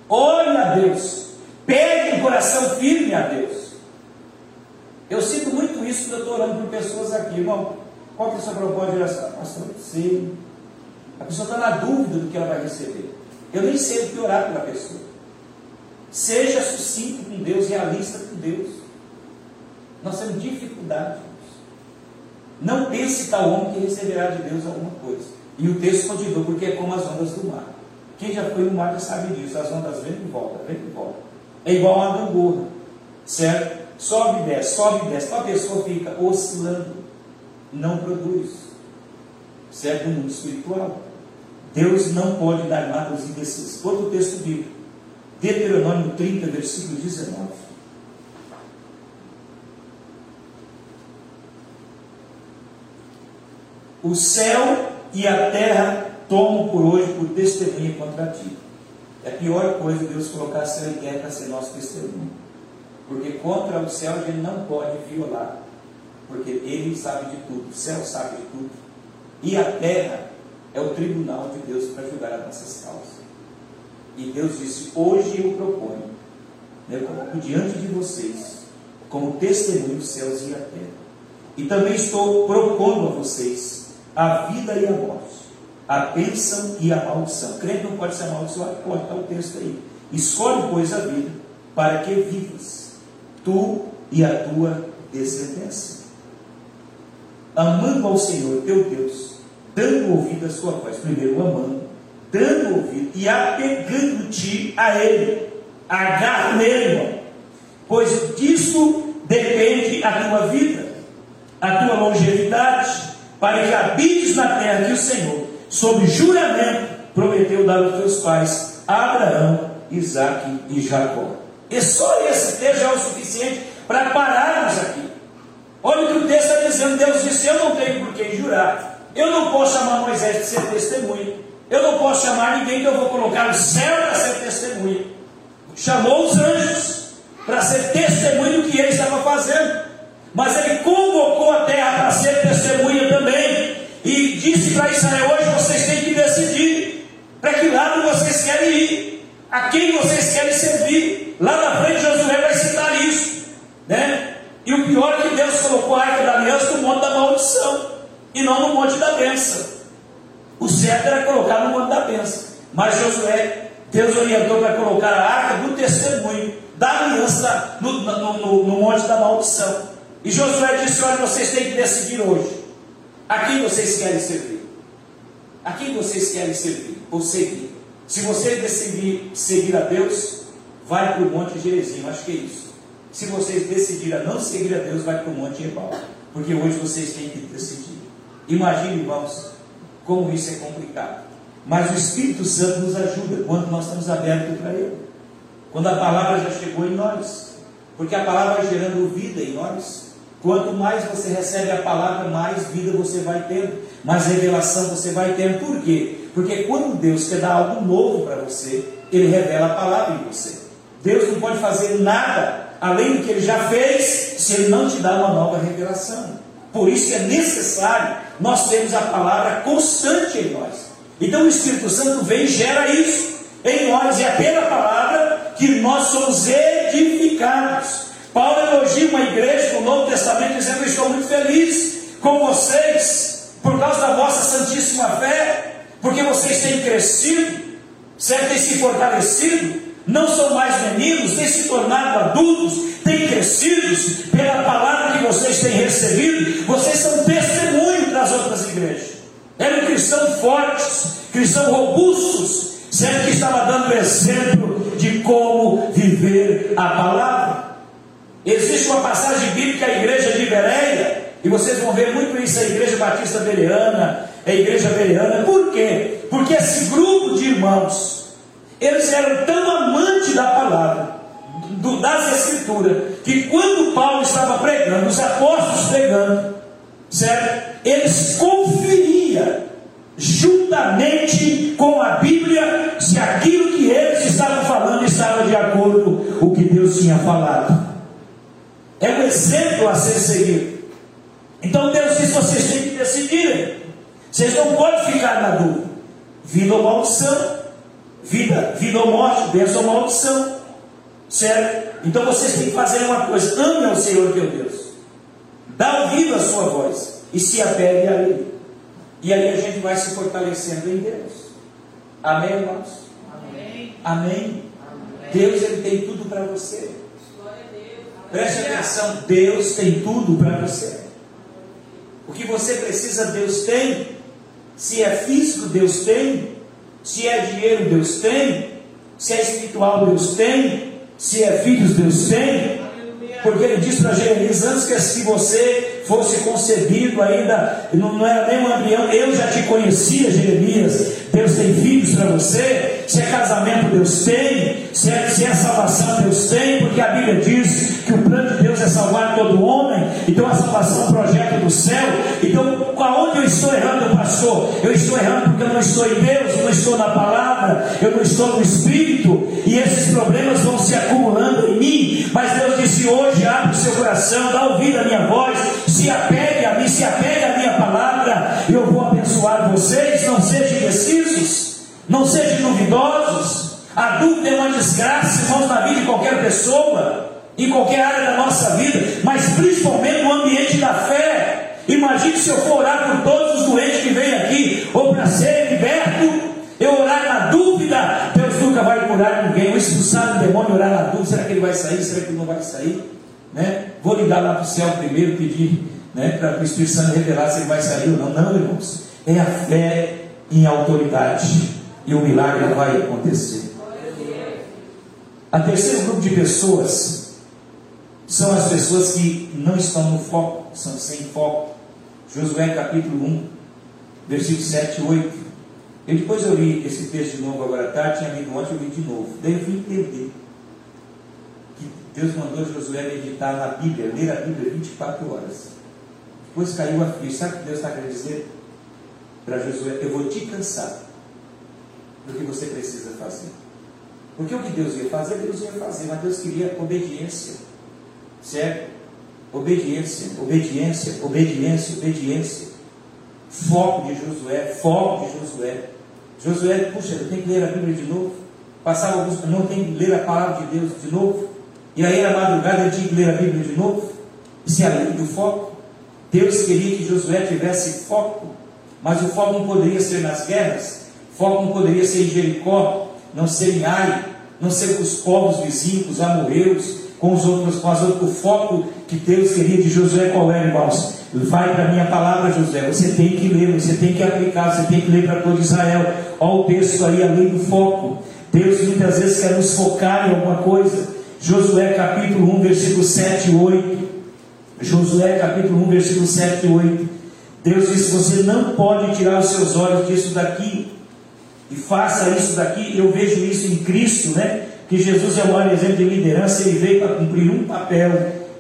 [SPEAKER 1] Ore a Deus. Pegue um coração firme a Deus. Eu sinto muito isso quando eu estou orando por pessoas aqui, irmão. Qual que é a sua proposta de oração? Pastor. A pessoa está na dúvida do que ela vai receber. Eu nem sei o que orar pela pessoa. Seja sucinto com Deus, realista com Deus. Nós temos dificuldade. Não pense tal homem que receberá de Deus alguma coisa. E o texto continua, porque é como as ondas do mar. Quem já foi no mar já sabe disso. As ondas vêm e voltam, vêm e voltam. É igual uma gangorra, certo? Sobe e desce, sobe e desce. Então a pessoa fica oscilando, não produz, certo? No mundo espiritual. Deus não pode dar nada aos indecisos. Outro texto bíblico, Deuteronômio 30, versículo 19. O céu e a terra tomo por hoje por testemunha contra ti. É a pior coisa Deus colocar céu e terra para ser nosso testemunho. Porque contra o céu gente não pode violar. Porque ele sabe de tudo, o céu sabe de tudo. E a terra é o tribunal de Deus para julgar as nossas causas. E Deus disse: Hoje eu proponho, né, eu coloco diante de vocês, como testemunho os céus e a terra. E também estou propondo a vocês a vida e a morte a bênção e a maldição. Crente não pode ser amaldiçoado? Pode, está o texto aí. Escolhe, pois, a vida, para que vivas, tu e a tua descendência. Amando ao Senhor teu Deus, dando ouvido à sua voz, primeiro amando, dando ouvido e apegando-te a Ele. Agarra nele, irmão, pois disso depende a tua vida, a tua longevidade, para que habites na terra que o Senhor, sob juramento, prometeu dar aos teus pais, Abraão, Isaque e Jacó. E só esse texto é o suficiente para pararmos aqui. Olha o que o texto está dizendo. Deus disse: Eu não tenho por que jurar. Eu não posso chamar Moisés de ser testemunha. Eu não posso chamar ninguém que eu vou colocar no céu para ser testemunha. Chamou os anjos para ser testemunha do que ele estava fazendo. Mas ele convocou a terra para ser testemunha também. E disse para Israel: Hoje vocês têm que decidir para que lado vocês querem ir, a quem vocês querem servir. Lá na frente, Josué vai citar isso. Né? E o pior é que Deus colocou a arca da aliança no monte da maldição e não no monte da bênção. O certo era colocar no monte da bênção. Mas Josué, Deus orientou para colocar a arca do testemunho, da aliança no, no, no, no monte da maldição. E Josué disse: Olha, vocês têm que decidir hoje. A quem vocês querem servir? A quem vocês querem servir ou seguir? Se você decidir seguir a Deus, vai para o Monte Gerizim, acho que é isso. Se vocês decidirem não seguir a Deus, vai para o Monte Ebal. Porque hoje vocês têm que decidir. Imagine, irmãos, como isso é complicado. Mas o Espírito Santo nos ajuda quando nós estamos abertos para Ele. Quando a palavra já chegou em nós. Porque a palavra gerando vida em nós. Quanto mais você recebe a palavra, mais vida você vai tendo, mais revelação você vai tendo. Por quê? Porque quando Deus quer dar algo novo para você, Ele revela a palavra em você. Deus não pode fazer nada além do que Ele já fez, se Ele não te dá uma nova revelação. Por isso é necessário nós termos a palavra constante em nós. Então o Espírito Santo vem e gera isso em nós, e é pela palavra que nós somos edificados. Paulo elogia uma igreja no Novo Testamento dizendo: Estou muito feliz com vocês, por causa da vossa santíssima fé, porque vocês têm crescido, certo? têm se fortalecido, não são mais meninos, têm se tornado adultos, têm crescido pela palavra que vocês têm recebido, vocês são testemunho das outras igrejas. Eram cristãos fortes, cristãos robustos, certo? Que estava dando exemplo de como viver a palavra. Existe uma passagem bíblica, a igreja de Bereia, e vocês vão ver muito isso, a igreja batista bereana, a igreja bereana, por quê? Porque esse grupo de irmãos, eles eram tão amantes da palavra, do, das escrituras, que quando Paulo estava pregando, os apóstolos pregando, certo? Eles conferiam juntamente com a Bíblia se aquilo que eles estavam falando estava de acordo com o que Deus tinha falado. É um exemplo a ser seguido. Então Deus disse: vocês têm que decidir. Vocês não podem ficar na dúvida. Vida ou maldição. Vida, vida ou morte, bênção ou maldição. Certo? Então vocês têm que fazer uma coisa: ame ao Senhor teu Deus. Dá ouvido à sua voz. E se apegue a Ele. E aí a gente vai se fortalecendo em Deus. Amém, irmãos? Amém. Amém. Amém. Deus ele tem tudo para você. Preste atenção, Deus tem tudo para você. O que você precisa, Deus tem. Se é físico, Deus tem. Se é dinheiro, Deus tem. Se é espiritual, Deus tem. Se é filhos, Deus tem. Porque ele disse para Jeremias: antes que se você fosse concebido ainda, não, era nem um embrião, eu já te conhecia, Jeremias. Deus tem filhos para você. Se é casamento, Deus tem. Se é, se é salvação, Deus tem. Porque a Bíblia diz que o plano de Deus é salvar todo homem. Então a salvação é um projeto do céu. Então, aonde eu estou errando, pastor? Eu estou errando porque eu não estou em Deus, eu não estou na palavra, eu não estou no Espírito. E esses problemas vão se acumulando em mim. Mas Deus disse hoje: abre o seu coração, dá ouvido à minha voz, se apegue a mim, se apegue à minha palavra. Eu vou abençoar vocês. Não sejam indecisos, não sejam duvidosos. A dúvida é uma desgraça, irmãos, na vida de qualquer pessoa, em qualquer área da nossa vida, mas principalmente no ambiente da fé. Imagine se eu for orar por todos os doentes que vêm aqui, ou para serem libertos, eu orar na dúvida, Deus nunca vai curar ninguém. Eu expulsar o demônio, orar na dúvida, será que ele vai sair? Será que ele não vai sair? Né? Vou ligar lá para o céu primeiro, pedir né, para o Espírito Santo revelar se ele vai sair ou não. Não, irmãos. É a fé em autoridade. E o milagre vai acontecer. A terceiro grupo de pessoas são as pessoas que não estão no foco, são sem foco. Josué capítulo 1, versículos 7 e 8. E depois eu li esse texto de novo agora à tarde, tinha lido ontem, eu li de novo. Daí eu fui entender que Deus mandou Josué meditar na Bíblia, ler a Bíblia 24 horas. Depois caiu a ficha. Sabe o que Deus está querendo dizer para Josué? Eu vou te cansar do que você precisa fazer. Porque o que Deus ia fazer, Deus ia fazer, mas Deus queria obediência. Certo? Obediência, obediência, obediência, obediência. Foco de Josué, foco de Josué. Josué, puxa, eu tenho que ler a Bíblia de novo. Passava alguns, não tem que ler a palavra de Deus de novo. E aí na madrugada ele tinha que ler a Bíblia de novo. Isso é além do foco. Deus queria que Josué tivesse foco, mas o foco não poderia ser nas guerras, foco não poderia ser em Jericó, não ser em Ai, não ser com os povos vizinhos, com os amorreus, com os outros, com as outras, o foco que Deus queria de Josué qual era, irmãos? Vai para a minha palavra, José. Você tem que ler, você tem que aplicar, você tem que ler para todo Israel. Olha o texto aí, além do foco. Deus muitas vezes quer nos focar em alguma coisa. Josué capítulo 1, versículo 7 e 8. Josué capítulo 1, versículo 7 e 8. Deus disse: Você não pode tirar os seus olhos disso daqui. E faça isso daqui. Eu vejo isso em Cristo, né? que Jesus é o maior exemplo de liderança, ele veio para cumprir um papel,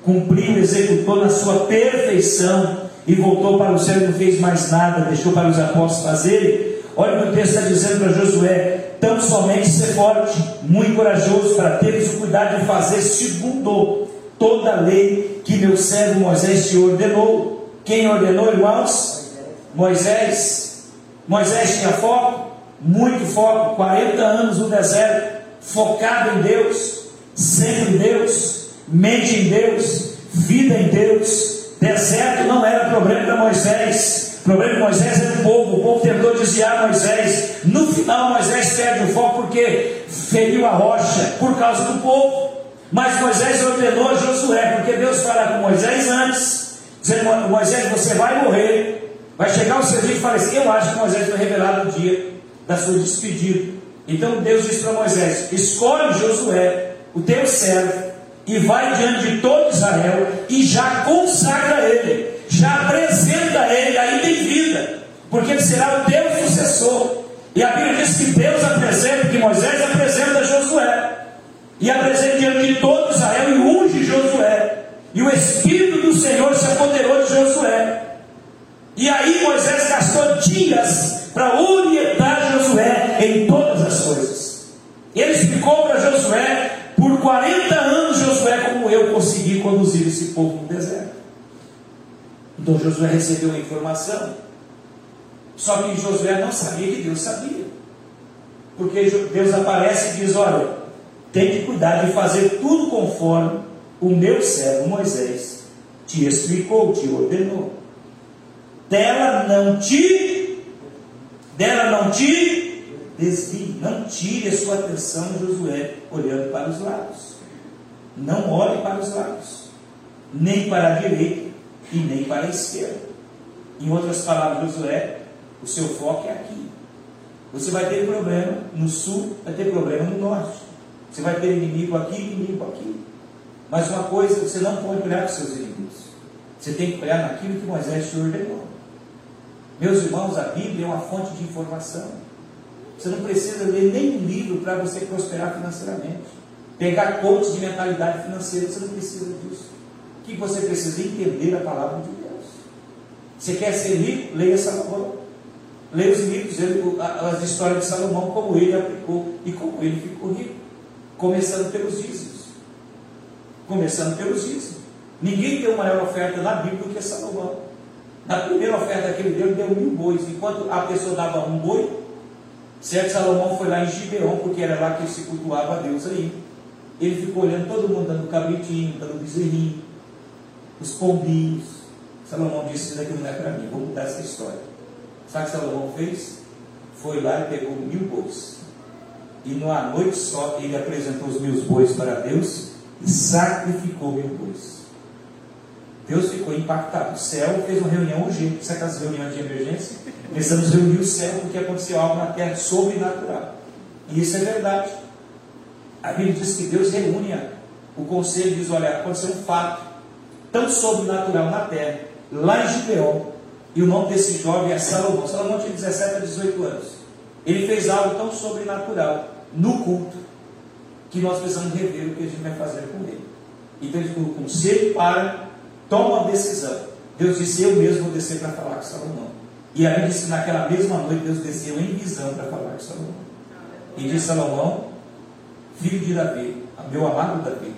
[SPEAKER 1] cumpriu, executou na sua perfeição e voltou para o céu e não fez mais nada, deixou para os apóstolos fazerem. Olha o que o texto está dizendo para Josué: tão somente ser forte, muito corajoso, para teres o cuidado de fazer segundo toda a lei que meu servo Moisés te ordenou. Quem ordenou, irmãos? Moisés. Moisés tinha foco, muito foco, 40 anos no deserto focado em Deus, sempre em Deus, mente em Deus, vida em Deus. Deserto não era problema para Moisés. O problema de Moisés era o povo. O povo tentou desviar Moisés. No final, Moisés perde o foco porque feriu a rocha por causa do povo. Mas Moisés ordenou a Josué, porque Deus fala com Moisés antes, dizendo: Moisés, você vai morrer. Vai chegar o dia e fala assim: Eu acho que Moisés foi revelado no dia da sua despedida. Então Deus disse para Moisés: escolhe Josué, o teu servo, e vai diante de todo Israel e já consagra ele, já apresenta ele ainda em vida, porque ele será o teu sucessor. E a Bíblia diz que Deus apresenta, que Moisés apresenta Josué, e apresenta diante de todo Israel e unge Josué. E o Espírito do Senhor se apoderou de Josué. E aí Moisés gastou dias para orientar Josué em todas as coisas. Ele explicou para Josué, por 40 anos, Josué, como eu consegui conduzir esse povo no deserto. Então Josué recebeu a informação. Só que Josué não sabia que Deus sabia. Porque Deus aparece e diz: Olha, tem que cuidar de fazer tudo conforme o meu servo Moisés te explicou, te ordenou. Dela não te, dela não te desvie, não tire a sua atenção, Josué, olhando para os lados. Não olhe para os lados, nem para a direita e nem para a esquerda. Em outras palavras, Josué, o seu foco é aqui. Você vai ter problema no sul, vai ter problema no norte. Você vai ter inimigo aqui, inimigo aqui. Mas uma coisa, você não pode olhar para os seus inimigos. Você tem que olhar naquilo que Moisés te ordenou. Meus irmãos, a Bíblia é uma fonte de informação. Você não precisa ler nenhum livro para você prosperar financeiramente. Pegar coach de mentalidade financeira, você não precisa disso. O que você precisa? Entender a palavra de Deus. Você quer ser rico? Leia Salomão. Leia os livros, as histórias de Salomão, como ele aplicou e como ele ficou rico. Começando pelos dízimos. Começando pelos dízimos. Ninguém deu maior oferta na Bíblia do que Salomão. Na primeira oferta que ele deu, ele deu mil bois. Enquanto a pessoa dava um boi, Certo, Salomão foi lá em Gibeon, porque era lá que ele se cultuava a Deus aí. Ele ficou olhando todo mundo dando cabritinho, dando bezerrinho, os pombinhos. Salomão disse: Isso daqui não é para mim, vou mudar essa história. Sabe o que Salomão fez? Foi lá e pegou mil bois. E numa noite só ele apresentou os mil bois para Deus e sacrificou mil bois. Deus ficou impactado. O céu fez uma reunião urgente. Sabe aquelas reuniões de emergência? Precisamos reunir o céu porque aconteceu algo na terra sobrenatural. E isso é verdade. A Bíblia diz que Deus reúne o conselho e diz: olha, aconteceu um fato tão sobrenatural na terra, lá em Gibeon, E o nome desse jovem é Salomão. Salomão tinha 17 a 18 anos. Ele fez algo tão sobrenatural no culto que nós precisamos rever o que a gente vai fazer com ele. Então o conselho para, toma a decisão. Deus disse: Eu mesmo vou descer para falar com Salomão. E aí disse que naquela mesma noite Deus desceu em visão para falar com Salomão. E disse: Salomão, filho de Davi, meu amado Davi,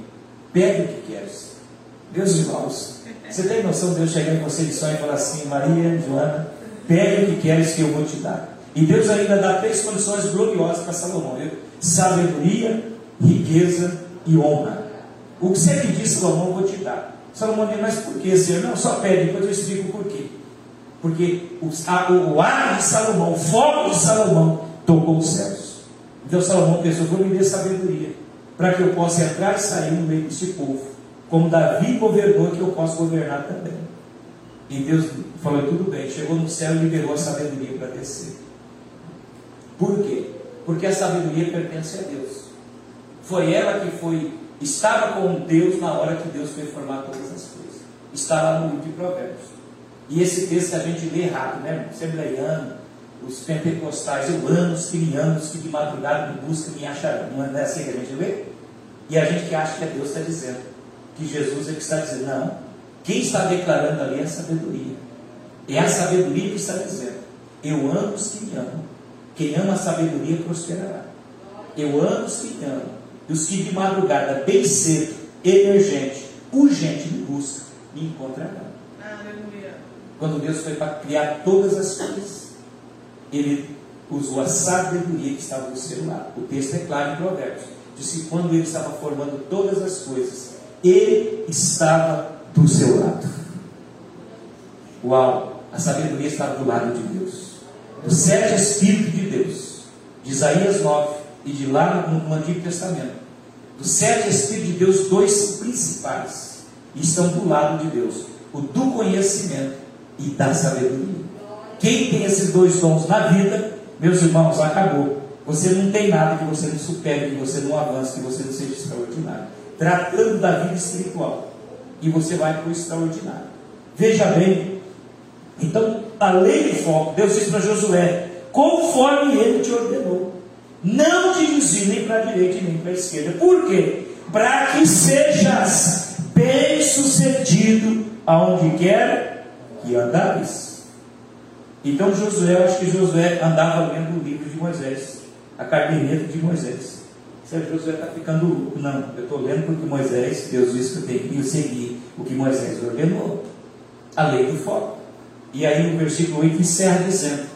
[SPEAKER 1] pede o que queres. Meus irmãos, você tem noção de Deus chegar em você de sonho e falar assim: Maria, Joana, pede o que queres que eu vou te dar. E Deus ainda dá três condições gloriosas para Salomão: sabedoria, riqueza e honra. O que você pedir, Salomão, eu vou te dar. Salomão diz, mas por que, Senhor? Não, só pede, depois eu explico o porquê. Porque o, ar de Salomão, o fogo de Salomão, tocou os céus. Então Salomão pensou, vou me dar sabedoria, para que eu possa entrar e sair no meio desse povo. Como Davi governou, que eu possa governar também. E Deus falou, tudo bem, chegou no céu e liberou a sabedoria para descer. Por quê? Porque a sabedoria pertence a Deus. Foi ela que foi, estava com Deus na hora que Deus foi formar todas as coisas. Está lá no livro de Provérbios. E esse texto que a gente lê rápido, né? Assembleiano, os pentecostais, eu amo os que de madrugada me buscam, me acharão. Não é assim que a gente lê? E a gente que acha que é Deus está dizendo, que Jesus é que está dizendo. Não. Quem está declarando ali é a sabedoria. É a sabedoria que está dizendo. Eu amo os que me amam. Quem ama a sabedoria prosperará. Eu amo os que me amam. E os que de madrugada, bem cedo, emergente, urgente me buscam, me encontrarão. Aleluia. Quando Deus foi para criar todas as coisas, Ele usou a sabedoria que estava do seu lado. O texto é claro em Provérbios. Diz que quando Ele estava formando todas as coisas, Ele estava do seu lado. Uau! A sabedoria estava do lado de Deus dos sete Espíritos de Deus, de Isaías 9 e de lá no, no Antigo Testamento. Dos sete Espíritos de Deus, dois são principais e estão do lado de Deus: o do conhecimento e da sabedoria. Quem tem esses dois dons na vida, meus irmãos, acabou. Você não tem nada que você não supere, que você não avance, que você não seja extraordinário. Tratando da vida espiritual. E você vai para o extraordinário. Veja bem, então, além do foco, Deus disse para Josué: conforme ele te ordenou, não desvie nem para a direita nem para a esquerda. Por quê? Para que sejas bem sucedido aonde quer que andares. Então Josué, acho que Josué andava lendo o livro de Moisés, a caderneta de Moisés. Se Josué está ficando louco, não, eu estou lendo porque Moisés, Deus disse que eu tenho que seguir o que Moisés ordenou, a lei do foco. E aí o versículo 8 encerra dizendo: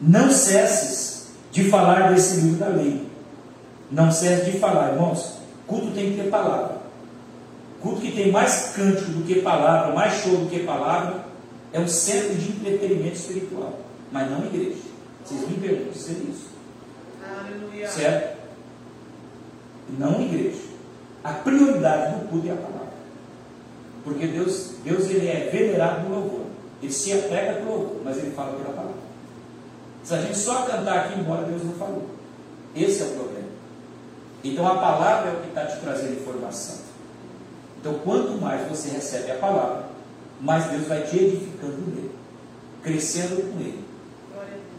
[SPEAKER 1] Não cesses de falar desse livro da lei. Não cesse de falar, irmãos. Culto tem que ter palavra. Culto que tem mais cântico do que palavra, mais show do que palavra, é um centro de entretenimento espiritual, mas não igreja. Vocês me perguntam se é isso. Aleluia. Certo? Não igreja. A prioridade do culto é a palavra. Porque Deus, Deus ele é venerado no louvor. Ele se apega pelo louvor, mas ele fala pela palavra. Se a gente só cantar aqui, embora Deus não falou. Esse é o problema. Então a palavra é o que está te trazendo informação. Então quanto mais você recebe a palavra, mais Deus vai te edificando nele, crescendo com ele.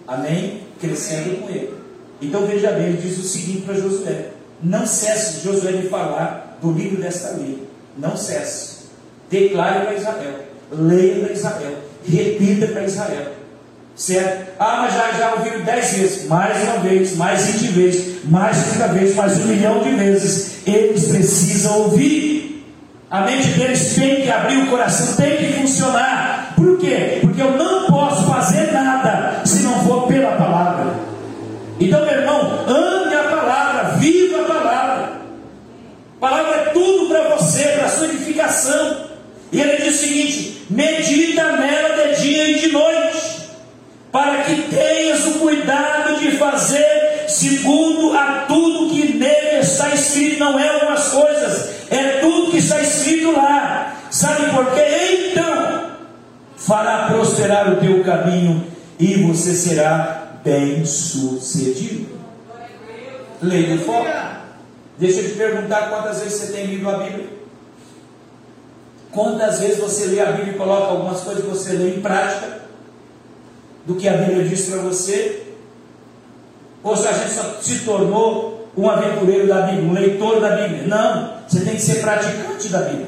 [SPEAKER 1] Amém? Crescendo com ele. Então veja bem, ele diz o seguinte para Josué: Não cesse, Josué, de falar do livro desta lei. Não cesse. Declare para Israel. Leia para Israel repita para Israel. Certo? Ah, mas já, já ouviram dez vezes, mais uma vez, mais vinte vezes, mais trinta vezes, mais um milhão de vezes. Eles precisam ouvir. A mente deles tem que abrir o coração, tem que funcionar. Por quê? Porque eu não posso fazer nada se não for pela palavra. Então, meu irmão, ame a palavra, viva a palavra. A palavra é tudo para você, para a sua edificação. E ele diz o seguinte: medita nela de dia e de noite, para que tenhas o cuidado de fazer segundo a tudo que nele está escrito. Não é algumas coisas, é tudo que está escrito lá. Sabe por quê? Então, fará prosperar o teu caminho e você será bem sucedido. Leia do foco. Deixa eu te perguntar quantas vezes você tem lido a Bíblia. Quantas vezes você lê a Bíblia e coloca algumas coisas que você lê em prática? Do que a Bíblia diz para você? Ou se a gente só se tornou um aventureiro da Bíblia, um leitor da Bíblia? Não, você tem que ser praticante da Bíblia.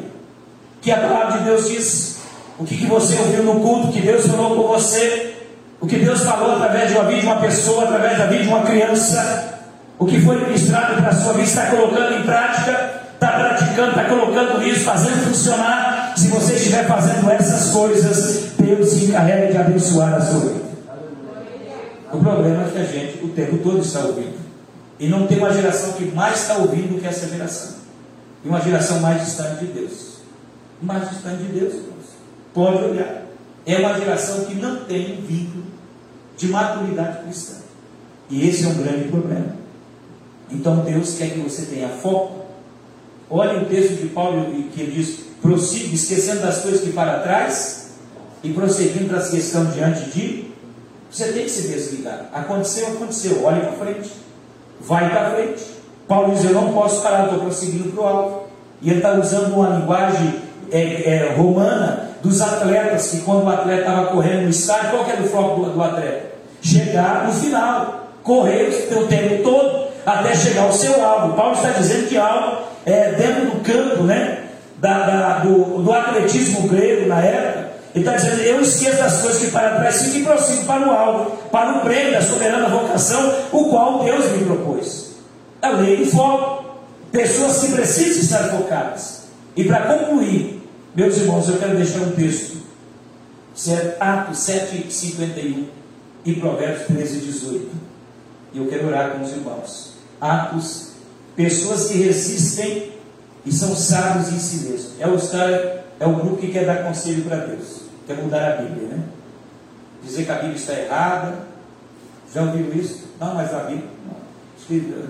[SPEAKER 1] Que a palavra de Deus diz. O que, que você ouviu no culto, que Deus falou com você, o que Deus falou através de uma vida de uma pessoa, através da vida de uma criança, o que foi ministrado para a sua vida, está colocando em prática, está praticando, está colocando isso, fazendo funcionar. Se você estiver fazendo essas coisas, Deus se encarrega de abençoar a sua vida. O problema é que a gente o tempo todo está ouvindo. E não tem uma geração que mais está ouvindo do que essa geração. E uma geração mais distante de Deus. Mais distante de Deus. Pode olhar. É uma geração que não tem um vínculo de maturidade cristã. E esse é um grande problema. Então Deus quer que você tenha foco. Olha o texto de Paulo que ele diz: prossiga, esquecendo das coisas que para trás e prosseguindo as que estão diante de. Você tem que se desligar. Aconteceu, aconteceu. Olhe para frente. Vai para frente. Paulo diz: Eu não posso parar, estou prosseguindo para o alto. E ele está usando uma linguagem é, é, romana dos atletas, que quando o atleta estava correndo no estádio, qual era o foco do, do atleta? Chegar no final, correr o tempo todo até chegar ao seu alvo. Paulo está dizendo que alvo é dentro do campo né, da, da, do, do atletismo grego na época. Ele está dizendo, eu esqueço das coisas que para trás e prossigo para o alvo, para o prêmio da soberana vocação, o qual Deus me propôs. É o lei do foco. Pessoas que precisam estar focadas. E para concluir, meus irmãos, eu quero deixar um texto. Atos 7, 51 e Provérbios 13, 18. E eu quero orar com os irmãos. Atos, pessoas que resistem e são sábios em si mesmos. É o, é o grupo que quer dar conselho para Deus, quer mudar a Bíblia, né? Dizer que a Bíblia está errada. Já ouviram isso? Não, mas a Bíblia.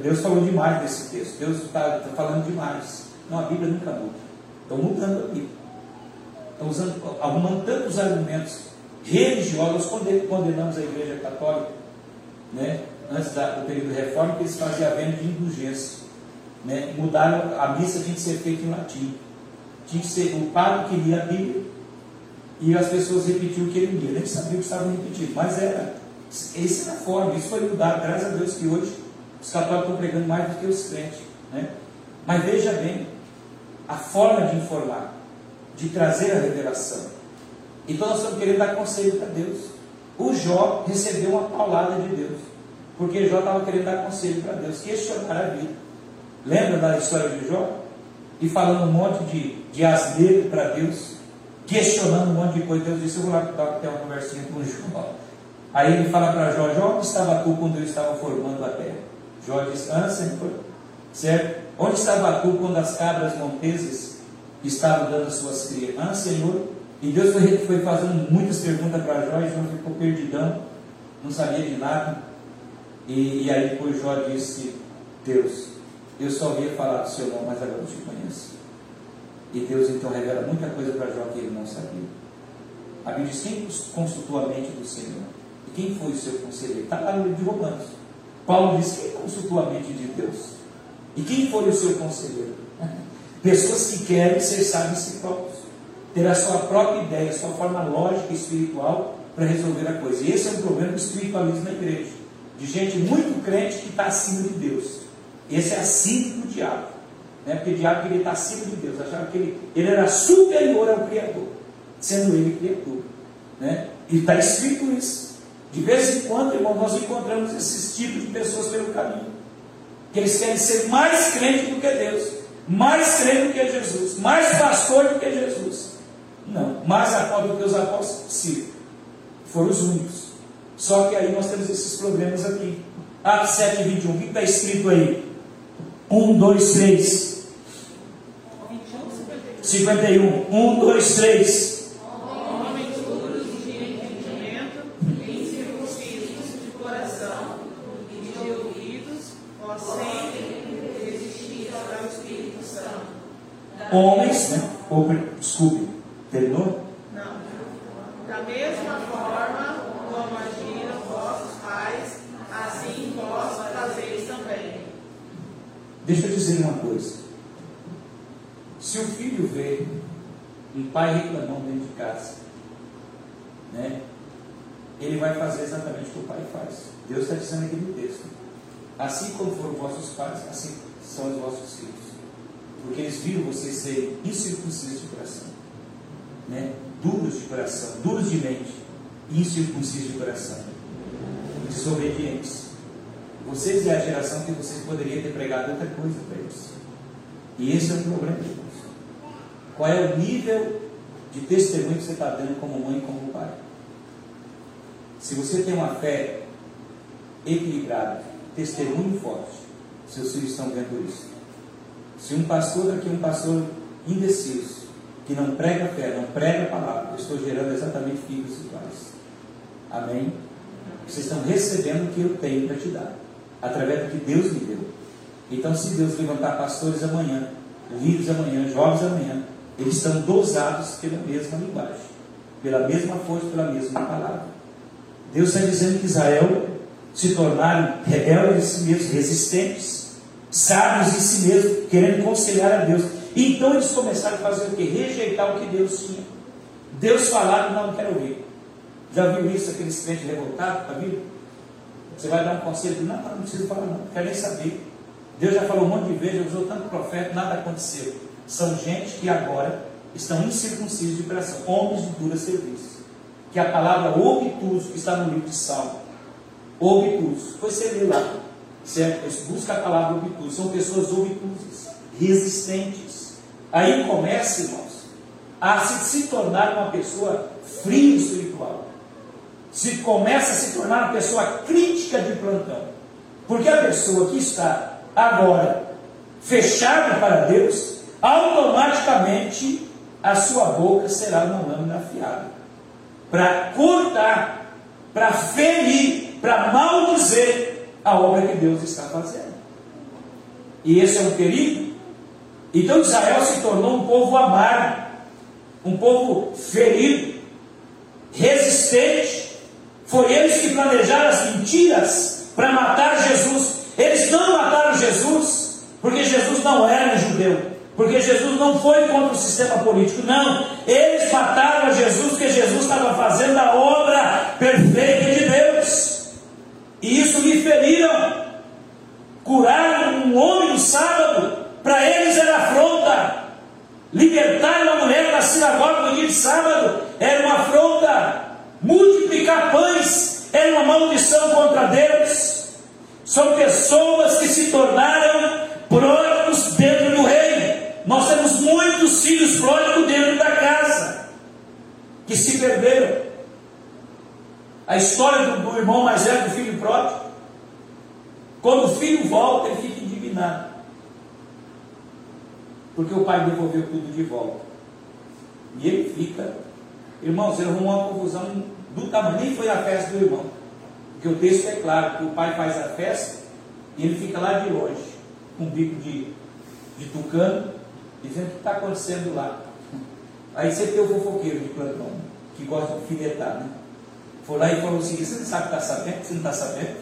[SPEAKER 1] Deus falou demais nesse texto. Deus está tá falando demais. Não, a Bíblia nunca muda. Estão mudando a Bíblia. Estão usando, arrumando tantos argumentos religiosos. Condenamos a Igreja Católica, né? antes da, do período de reforma, que eles faziam a venda de indulgência. Né? Mudaram, a missa tinha que ser feita em latim. Tinha que ser, o padre que lia a Bíblia e as pessoas repetiam o que ele lia. Nem sabiam o que estavam repetindo, mas era. Essa era a forma, isso foi mudado, graças a Deus que hoje os católicos estão pregando mais do que os crentes. Né? Mas veja bem, a forma de informar, de trazer a revelação. Então nós estamos querendo dar conselho para Deus. O Jó recebeu uma paulada de Deus. Porque Jó estava querendo dar conselho para Deus, questionar a vida. Lembra da história de Jó? E falando um monte de, de asneiro para Deus, questionando um monte de coisa. Deus disse: Eu vou lá ter uma conversinha com Jó. Aí ele fala para Jó: Jó, onde estava tu quando eu estava formando a terra? Jó diz: Ah, Senhor, certo? Onde estava tu quando as cabras monteses estavam dando suas crias? Ah, Senhor. E Deus foi, foi fazendo muitas perguntas para Jó e Jó ficou perdidão, não sabia de nada. E, e aí depois Jó disse: Deus, eu só ouvia falar do seu nome, mas agora eu te conheço. E Deus então revela muita coisa para Jó que ele não sabia. A Bíblia diz: quem consultou a mente do Senhor? E quem foi o seu conselheiro? Está lá no livro de Romanos. Paulo diz: quem consultou a mente de Deus? E quem foi o seu conselheiro? *laughs* Pessoas que querem ser sábios si próprios, ter a sua própria ideia, a sua forma lógica e espiritual para resolver a coisa. E esse é um problema do espiritualismo na igreja de gente muito crente que está acima de Deus. Esse é assim do diabo. Né? Porque o diabo queria estar acima de Deus, achava que ele, ele era superior ao Criador, sendo ele Criador. Né? E está escrito isso. De vez em quando, irmão, nós encontramos esses tipos de pessoas pelo caminho. Que eles querem ser mais crente do que Deus, mais crente do que Jesus, mais pastor do que Jesus. Não, mais apóstolo do que os apóstolos, sim. Foram os únicos. Só que aí nós temos esses problemas aqui. Atos 7, 21. O que está escrito aí? 1, 2, 3. 51. 1, 2, 3.
[SPEAKER 2] Homens duros de entendimento, incircuncisos de coração e de ouvidos, ó sempre resistir ao Espírito Santo.
[SPEAKER 1] Homens, né? Ou, desculpe, terminou?
[SPEAKER 2] Não. Da mesma forma como agiram vossos pais, assim vós fazeis também.
[SPEAKER 1] Deixa eu dizer uma coisa. Se o filho vê um pai reclamando dentro de casa, né? ele vai fazer exatamente o que o pai faz. Deus está dizendo aqui no texto. Assim como foram vossos pais, assim são os vossos filhos. Porque eles viram vocês serem incircuncisos de coração. Né? Duros de coração, duros de mente, incircuncisos de coração. Desobedientes. Vocês é a geração que vocês poderiam ter pregado outra coisa para eles. E esse é o problema, irmãos. Qual é o nível de testemunho que você está dando como mãe e como pai? Se você tem uma fé equilibrada, testemunho forte, seus filhos estão vendo isso. Se um pastor aqui, um pastor indeciso, que não prega fé, não prega a palavra, eu estou gerando exatamente filhos iguais. Amém? Vocês estão recebendo o que eu tenho para te dar, através do que Deus me deu. Então, se Deus levantar pastores amanhã, líderes amanhã, jovens amanhã, eles estão dosados pela mesma linguagem, pela mesma força, pela mesma palavra. Deus está dizendo que Israel se tornaram rebeldes em si mesmos, resistentes, sábios em si mesmos, querendo conselhar a Deus. Então eles começaram a fazer o que? Rejeitar o que Deus tinha. Deus falava, não, não quero ouvir. Já viu isso, aqueles crentes revoltados, tá? Você vai dar um conselho, não, não, precisa falar, não, não quero nem saber. Deus já falou um monte de vezes, usou tanto profeta, nada aconteceu. São gente que agora estão incircuncisos de coração, homens de dura serviço. Que a palavra obtuso, que está no livro de Salmo, obtuso, foi você ler lá, certo? Busca a palavra obtuso, são pessoas obtusas, resistentes. Aí começa, irmãos, a se, se tornar uma pessoa fria espiritual. Se começa a se tornar uma pessoa crítica de plantão. Porque a pessoa que está agora fechado para Deus, automaticamente a sua boca será uma lâmina afiada para cortar, para ferir, para maldizer a obra que Deus está fazendo. E esse é um perigo. Então Israel se tornou um povo amargo, um povo ferido, resistente. Foi eles que planejaram as mentiras para matar Jesus eles não mataram Jesus porque Jesus não era judeu, porque Jesus não foi contra o sistema político, não. Eles mataram Jesus porque Jesus estava fazendo a obra perfeita de Deus, e isso lhe feriram. Curaram um homem no sábado, para eles era afronta. Libertar uma mulher da sinagoga no dia de sábado era uma afronta. Multiplicar pães era uma maldição contra Deus. São pessoas que se tornaram pródigos dentro do reino. Nós temos muitos filhos pródigos dentro da casa que se perderam. A história do, do irmão mais velho do filho pródigo. Quando o filho volta, ele fica indignado. Porque o pai devolveu tudo de volta. E ele fica, irmãos, ele arrumou uma confusão do tamanho, nem foi a festa do irmão. Porque o texto é claro, que o pai faz a festa e ele fica lá de longe, com um bico de, de tucano, dizendo o que está acontecendo lá. Aí você tem o fofoqueiro de plantão, que gosta de filetar, né? Foi lá e falou assim, você não sabe que está sabendo? Você não está sabendo?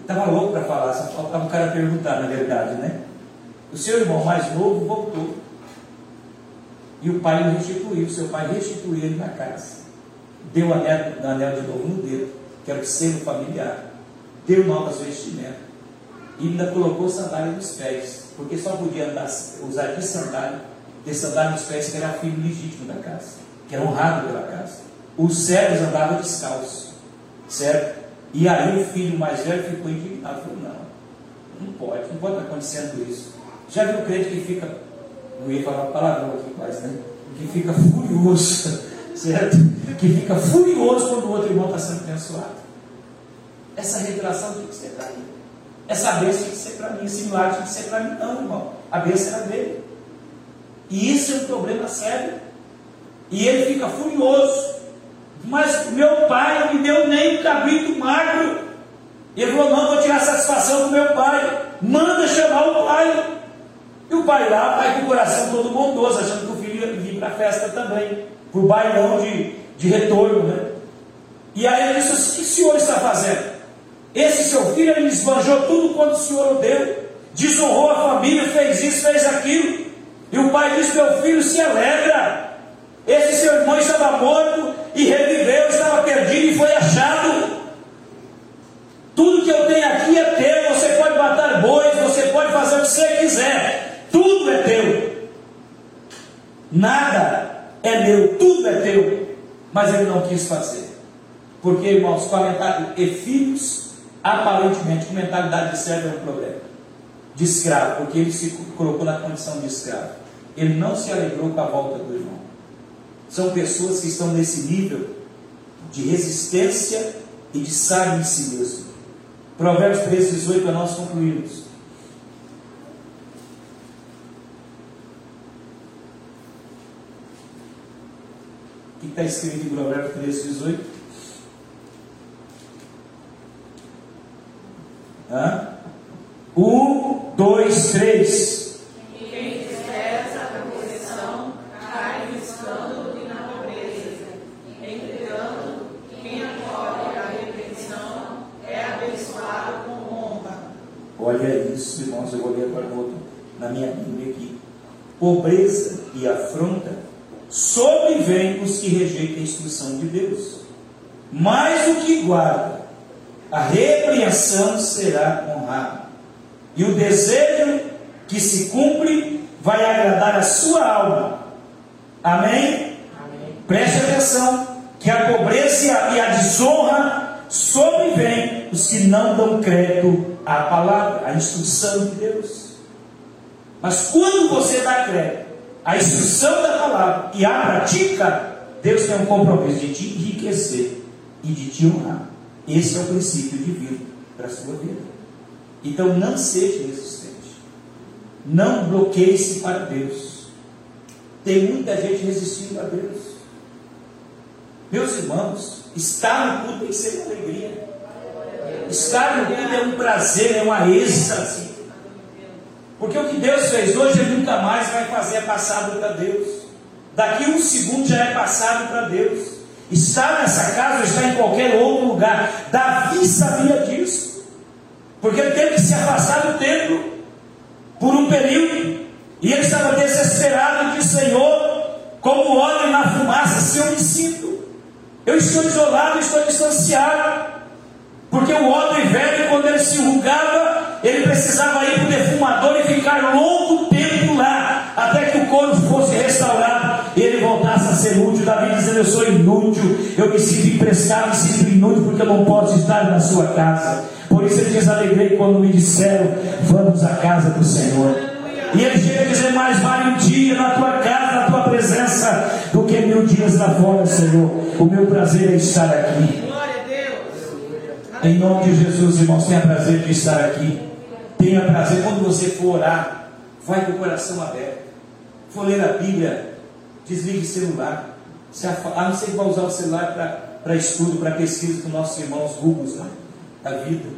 [SPEAKER 1] Estava louco para falar, só faltava um cara perguntar, na verdade, né? O seu irmão mais novo voltou. E o pai o restituiu, seu pai restituiu ele na casa. Deu o anel, anel de novo no dedo que era o selo familiar, deu novas vestimentas e ainda colocou sandália nos pés, porque só podia andar, usar de sandália, ter sandália nos pés, que era filho legítimo da casa, que era honrado pela casa. Os servos andavam descalços, certo? E aí o filho mais velho ficou indignado, falou, não, não pode, não pode estar acontecendo isso. Já viu o crente que fica, não ia falar palavrão aqui quase, né? Que fica furioso *laughs* certo? Que fica furioso quando o outro irmão está sendo abençoado. Essa revelação tem que ser para mim. Essa bênção tem que ser para mim. Esse milagre tem que ser para mim, não, irmão. A bênção era dele. E isso é um problema sério. E ele fica furioso. Mas meu pai não me deu nem um cabrito magro. Ele falou: não, vou tirar satisfação do meu pai. Manda chamar o pai. E o pai lá vai com o coração todo bondoso, achando que o filho ia vir para a festa também, para o bailão de, de retorno. Né? E aí ele disse: O que o senhor está fazendo? Esse seu filho ele esbanjou tudo quanto o senhor o deu, desonrou a família, fez isso, fez aquilo. E o pai disse: Meu filho se alegra. Esse seu irmão estava morto e reviveu, estava perdido e foi achado. Tudo que eu tenho aqui é teu. Você pode matar bois, você pode fazer o que você quiser. Tudo é teu. Nada é meu, tudo é teu. Mas ele não quis fazer. Porque, irmãos, com a mentalidade, e filhos, aparentemente, com mentalidade de servo é um problema. De escravo, porque ele se colocou na condição de escravo. Ele não se alegrou com a volta do irmão. São pessoas que estão nesse nível de resistência e de sair em si mesmo. Provérbios 3, 18, nós concluímos. Que está escrito em Provérbios 13, 18? Hã? Um, dois, três. Olha isso, irmãos, eu vou ler agora outro, na minha Bíblia aqui. Pobreza e afronta sobrevém os que rejeitam a instrução de Deus. Mas o que guarda a repreensão será honrado. E o desejo que se cumpre vai agradar a sua alma. Amém? Amém. Preste atenção que a pobreza e a desonra sobrevém os que não dão crédito à palavra, à instrução de Deus. Mas quando você dá crédito à instrução da palavra e a pratica, Deus tem um compromisso de te enriquecer e de te honrar. Esse é o princípio divino para a sua vida. Então não seja resistente. Não bloqueie-se para Deus. Tem muita gente resistindo a Deus. Meus irmãos, estar no culto tem que ser uma alegria. Estar no culto é um prazer, é uma êxtase. Porque o que Deus fez hoje, Ele nunca mais vai fazer é passado para Deus. Daqui um segundo já é passado para Deus. Está nessa casa ou está em qualquer outro lugar. Davi sabia disso. Porque ele teve que se afastar do templo por um período. E ele estava desesperado de Senhor, como óleo na fumaça, se eu me sinto. Eu estou isolado, estou distanciado. Porque o homem velho, quando ele se enrugava, ele precisava ir para o defumador e ficar longo tempo lá, até que o corpo fosse restaurado e ele voltasse a ser útil. Davi dizendo: Eu sou inútil, eu me sinto emprestado, me sinto inútil, porque eu não posso estar na sua casa. Por isso ele diz: Alegrei quando me disseram: Vamos à casa do Senhor. E ele chega a dizer: Mais vale um dia na tua casa, na tua presença, do que mil dias lá fora, Senhor. O meu prazer é estar aqui. Em nome de Jesus, irmãos, tenha prazer de estar aqui. Tenha prazer quando você for orar, vai com o coração aberto. For ler a Bíblia, desligue o celular. A não ser que vá usar o celular para estudo, para pesquisa com nossos irmãos Google né, da vida.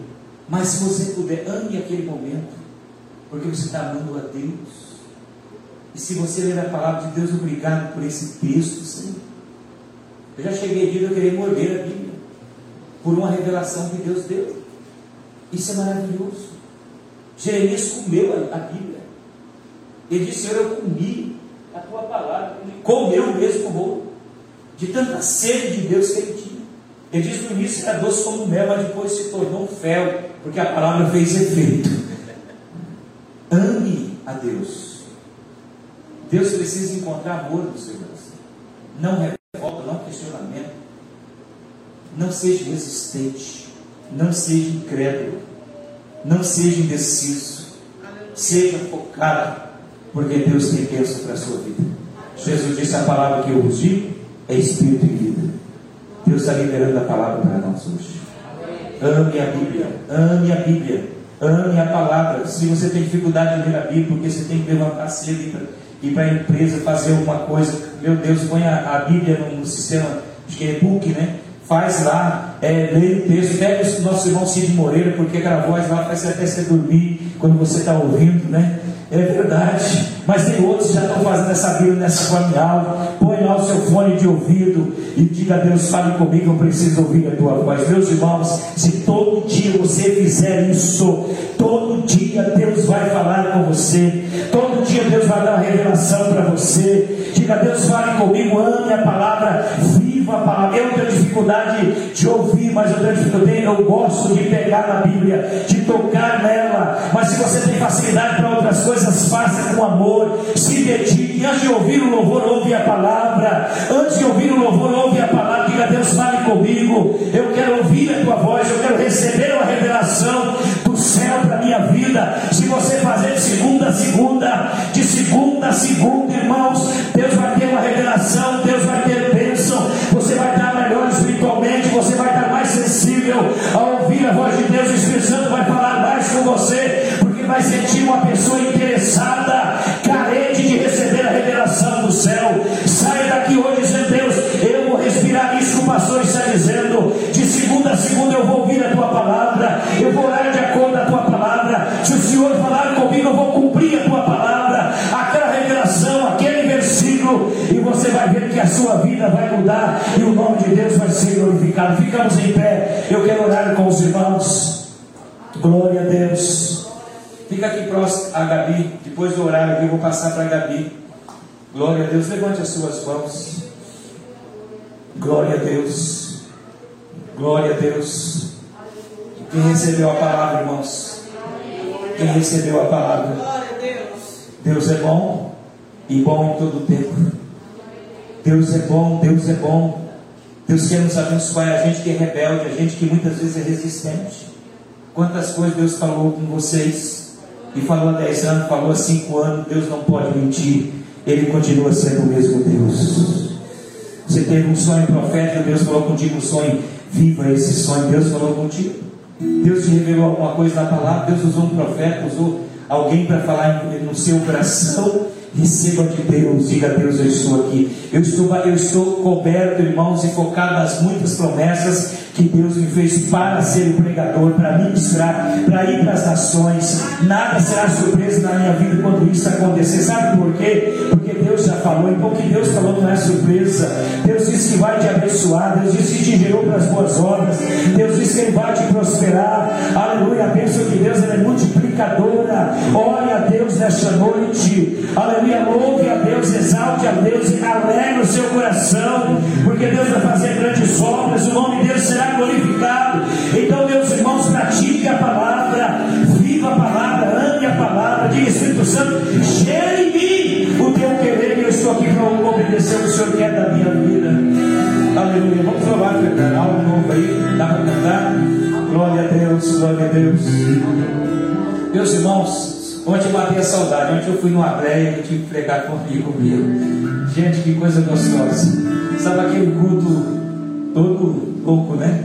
[SPEAKER 1] Mas se você puder, ame aquele momento, porque você está amando a Deus. E se você ler a palavra de Deus, obrigado por esse texto, Senhor. Eu já cheguei aqui, eu queria morder a Bíblia por uma revelação que Deus deu. Isso é maravilhoso. Jeremias comeu a, Bíblia. Ele disse: Senhor, eu comi a tua palavra. Ele comeu mesmo o bolo. De tanta sede de Deus que ele tinha. Ele diz no início era doce como mel, mas depois se tornou fel, porque a palavra fez efeito. *laughs* Ame a Deus. Deus precisa encontrar amor no seu coração. Não revolta, não questionamento não seja resistente, não seja incrédulo, não seja indeciso, seja focado, porque Deus tem bênção para a sua vida. Jesus disse: A palavra que eu vos digo é espírito e vida. Deus está liberando a palavra para nós hoje. Ame a Bíblia, ame a Bíblia, ame a palavra. Se você tem dificuldade de ler a Bíblia, porque você tem que levantar cedo e ir para a empresa fazer alguma coisa, meu Deus, põe a, a Bíblia no, sistema, acho que é e-book, né? Faz lá, é, lê o texto, pega o nosso irmão Cid Moreira, porque aquela voz lá faz até você dormir quando você está ouvindo, né? É verdade, mas tem outros que já estão fazendo essa Bíblia nessa forma. Põe lá o seu fone de ouvido e diga a Deus: fale comigo, eu preciso ouvir a tua voz. Meus irmãos, se todo dia você fizer isso, todo dia Deus vai falar com você, todo dia Deus vai dar uma revelação para você. Diga a Deus: fale comigo, ame a palavra, viva a palavra. Eu tenho dificuldade de ouvir, mas eu tenho dificuldade, eu gosto de pegar na Bíblia, de tocar nela. Mas se você tem facilidade para outras coisas, faça com amor, se dedique. Antes de ouvir o louvor, ouve a palavra. Antes de ouvir o louvor, ouve a palavra. Diga, Deus, fale comigo. Eu quero ouvir a tua voz, eu quero receber uma revelação do céu para a minha vida. Se você fazer de segunda a segunda, de segunda a segunda, irmãos, Deus vai ter uma revelação, Deus vai ter interessada, carente de receber a revelação do céu. Sai daqui hoje dizendo, Deus, eu vou respirar isso que o pastor está dizendo. De segunda a segunda eu vou ouvir a tua palavra, eu vou orar de acordo com a tua palavra. Se o Senhor falar comigo, eu vou cumprir a tua palavra, aquela revelação, aquele versículo, e você vai ver que a sua vida vai mudar e o nome de Deus vai ser glorificado. Ficamos em pé. Eu quero orar com os irmãos. Glória a Deus. Fica aqui próximo a Gabi. Depois do horário aqui, eu vou passar para a Gabi. Glória a Deus. Levante as suas mãos. Glória a Deus. Glória a Deus. Quem recebeu a palavra, irmãos? Quem recebeu a palavra?
[SPEAKER 2] Deus.
[SPEAKER 1] Deus é bom e bom em todo o tempo. Deus é bom, Deus é bom. Deus quer nos abençoar. A gente que é rebelde, a gente que muitas vezes é resistente. Quantas coisas Deus falou com vocês e falou há 10 anos, falou há 5 anos. Deus não pode mentir. Ele continua sendo o mesmo Deus. Você teve um sonho profético, Deus falou contigo um sonho. Viva esse sonho, Deus falou contigo. Deus te revelou alguma coisa na palavra, Deus usou um profeta, usou alguém para falar no seu coração. Receba de Deus, diga a Deus, eu estou aqui. Eu estou, eu estou coberto, irmãos, e focado nas muitas promessas que Deus me fez para ser o pregador, para ministrar, para ir para as nações. Nada será surpresa na minha vida quando isso acontecer. Sabe por quê? Porque Deus já falou, então o que Deus falou não é surpresa. Deus disse que vai te abençoar, Deus disse que te gerou para as boas obras, Deus disse que Ele vai te prosperar. Aleluia, a bênção de Deus é multiplicadora. Ore a Deus nesta noite. Aleluia, louve a Deus, exalte a Deus e alegre o seu coração, porque Deus vai fazer grandes obras, o nome de Deus será glorificado. Então, meus irmãos, pratique a palavra, viva a palavra, ame a palavra, diga Espírito Santo, gere em mim o teu querer, eu estou aqui para obedecer o que o Senhor quer da minha vida. Aleluia. Vamos louvar, cantar algo novo aí, dá para cantar? Glória a Deus, glória a Deus. Meus irmãos, ontem eu matei a saudade. Ontem eu fui numa breia e tive que pregar comigo meu. Gente, que coisa gostosa. Sabe aquele culto todo louco, né?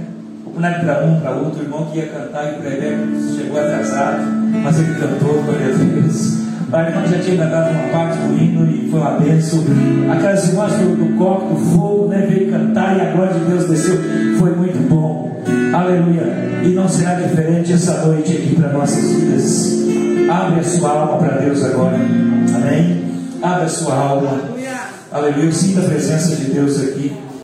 [SPEAKER 1] Não é para um, para outro. O irmão que ia cantar e pregar chegou atrasado, mas ele cantou, glória a Deus. A irmã já tinha dado uma parte do hino e foi uma bênção. Aquelas irmãs do, do copo, do fogo, né? Veio cantar e a glória de Deus desceu. Foi muito bom. Aleluia. E não será diferente essa noite aqui para nossas vidas. Abre a sua alma para Deus agora. Amém? Abre a sua alma. Aleluia. Eu sinto a presença de Deus aqui.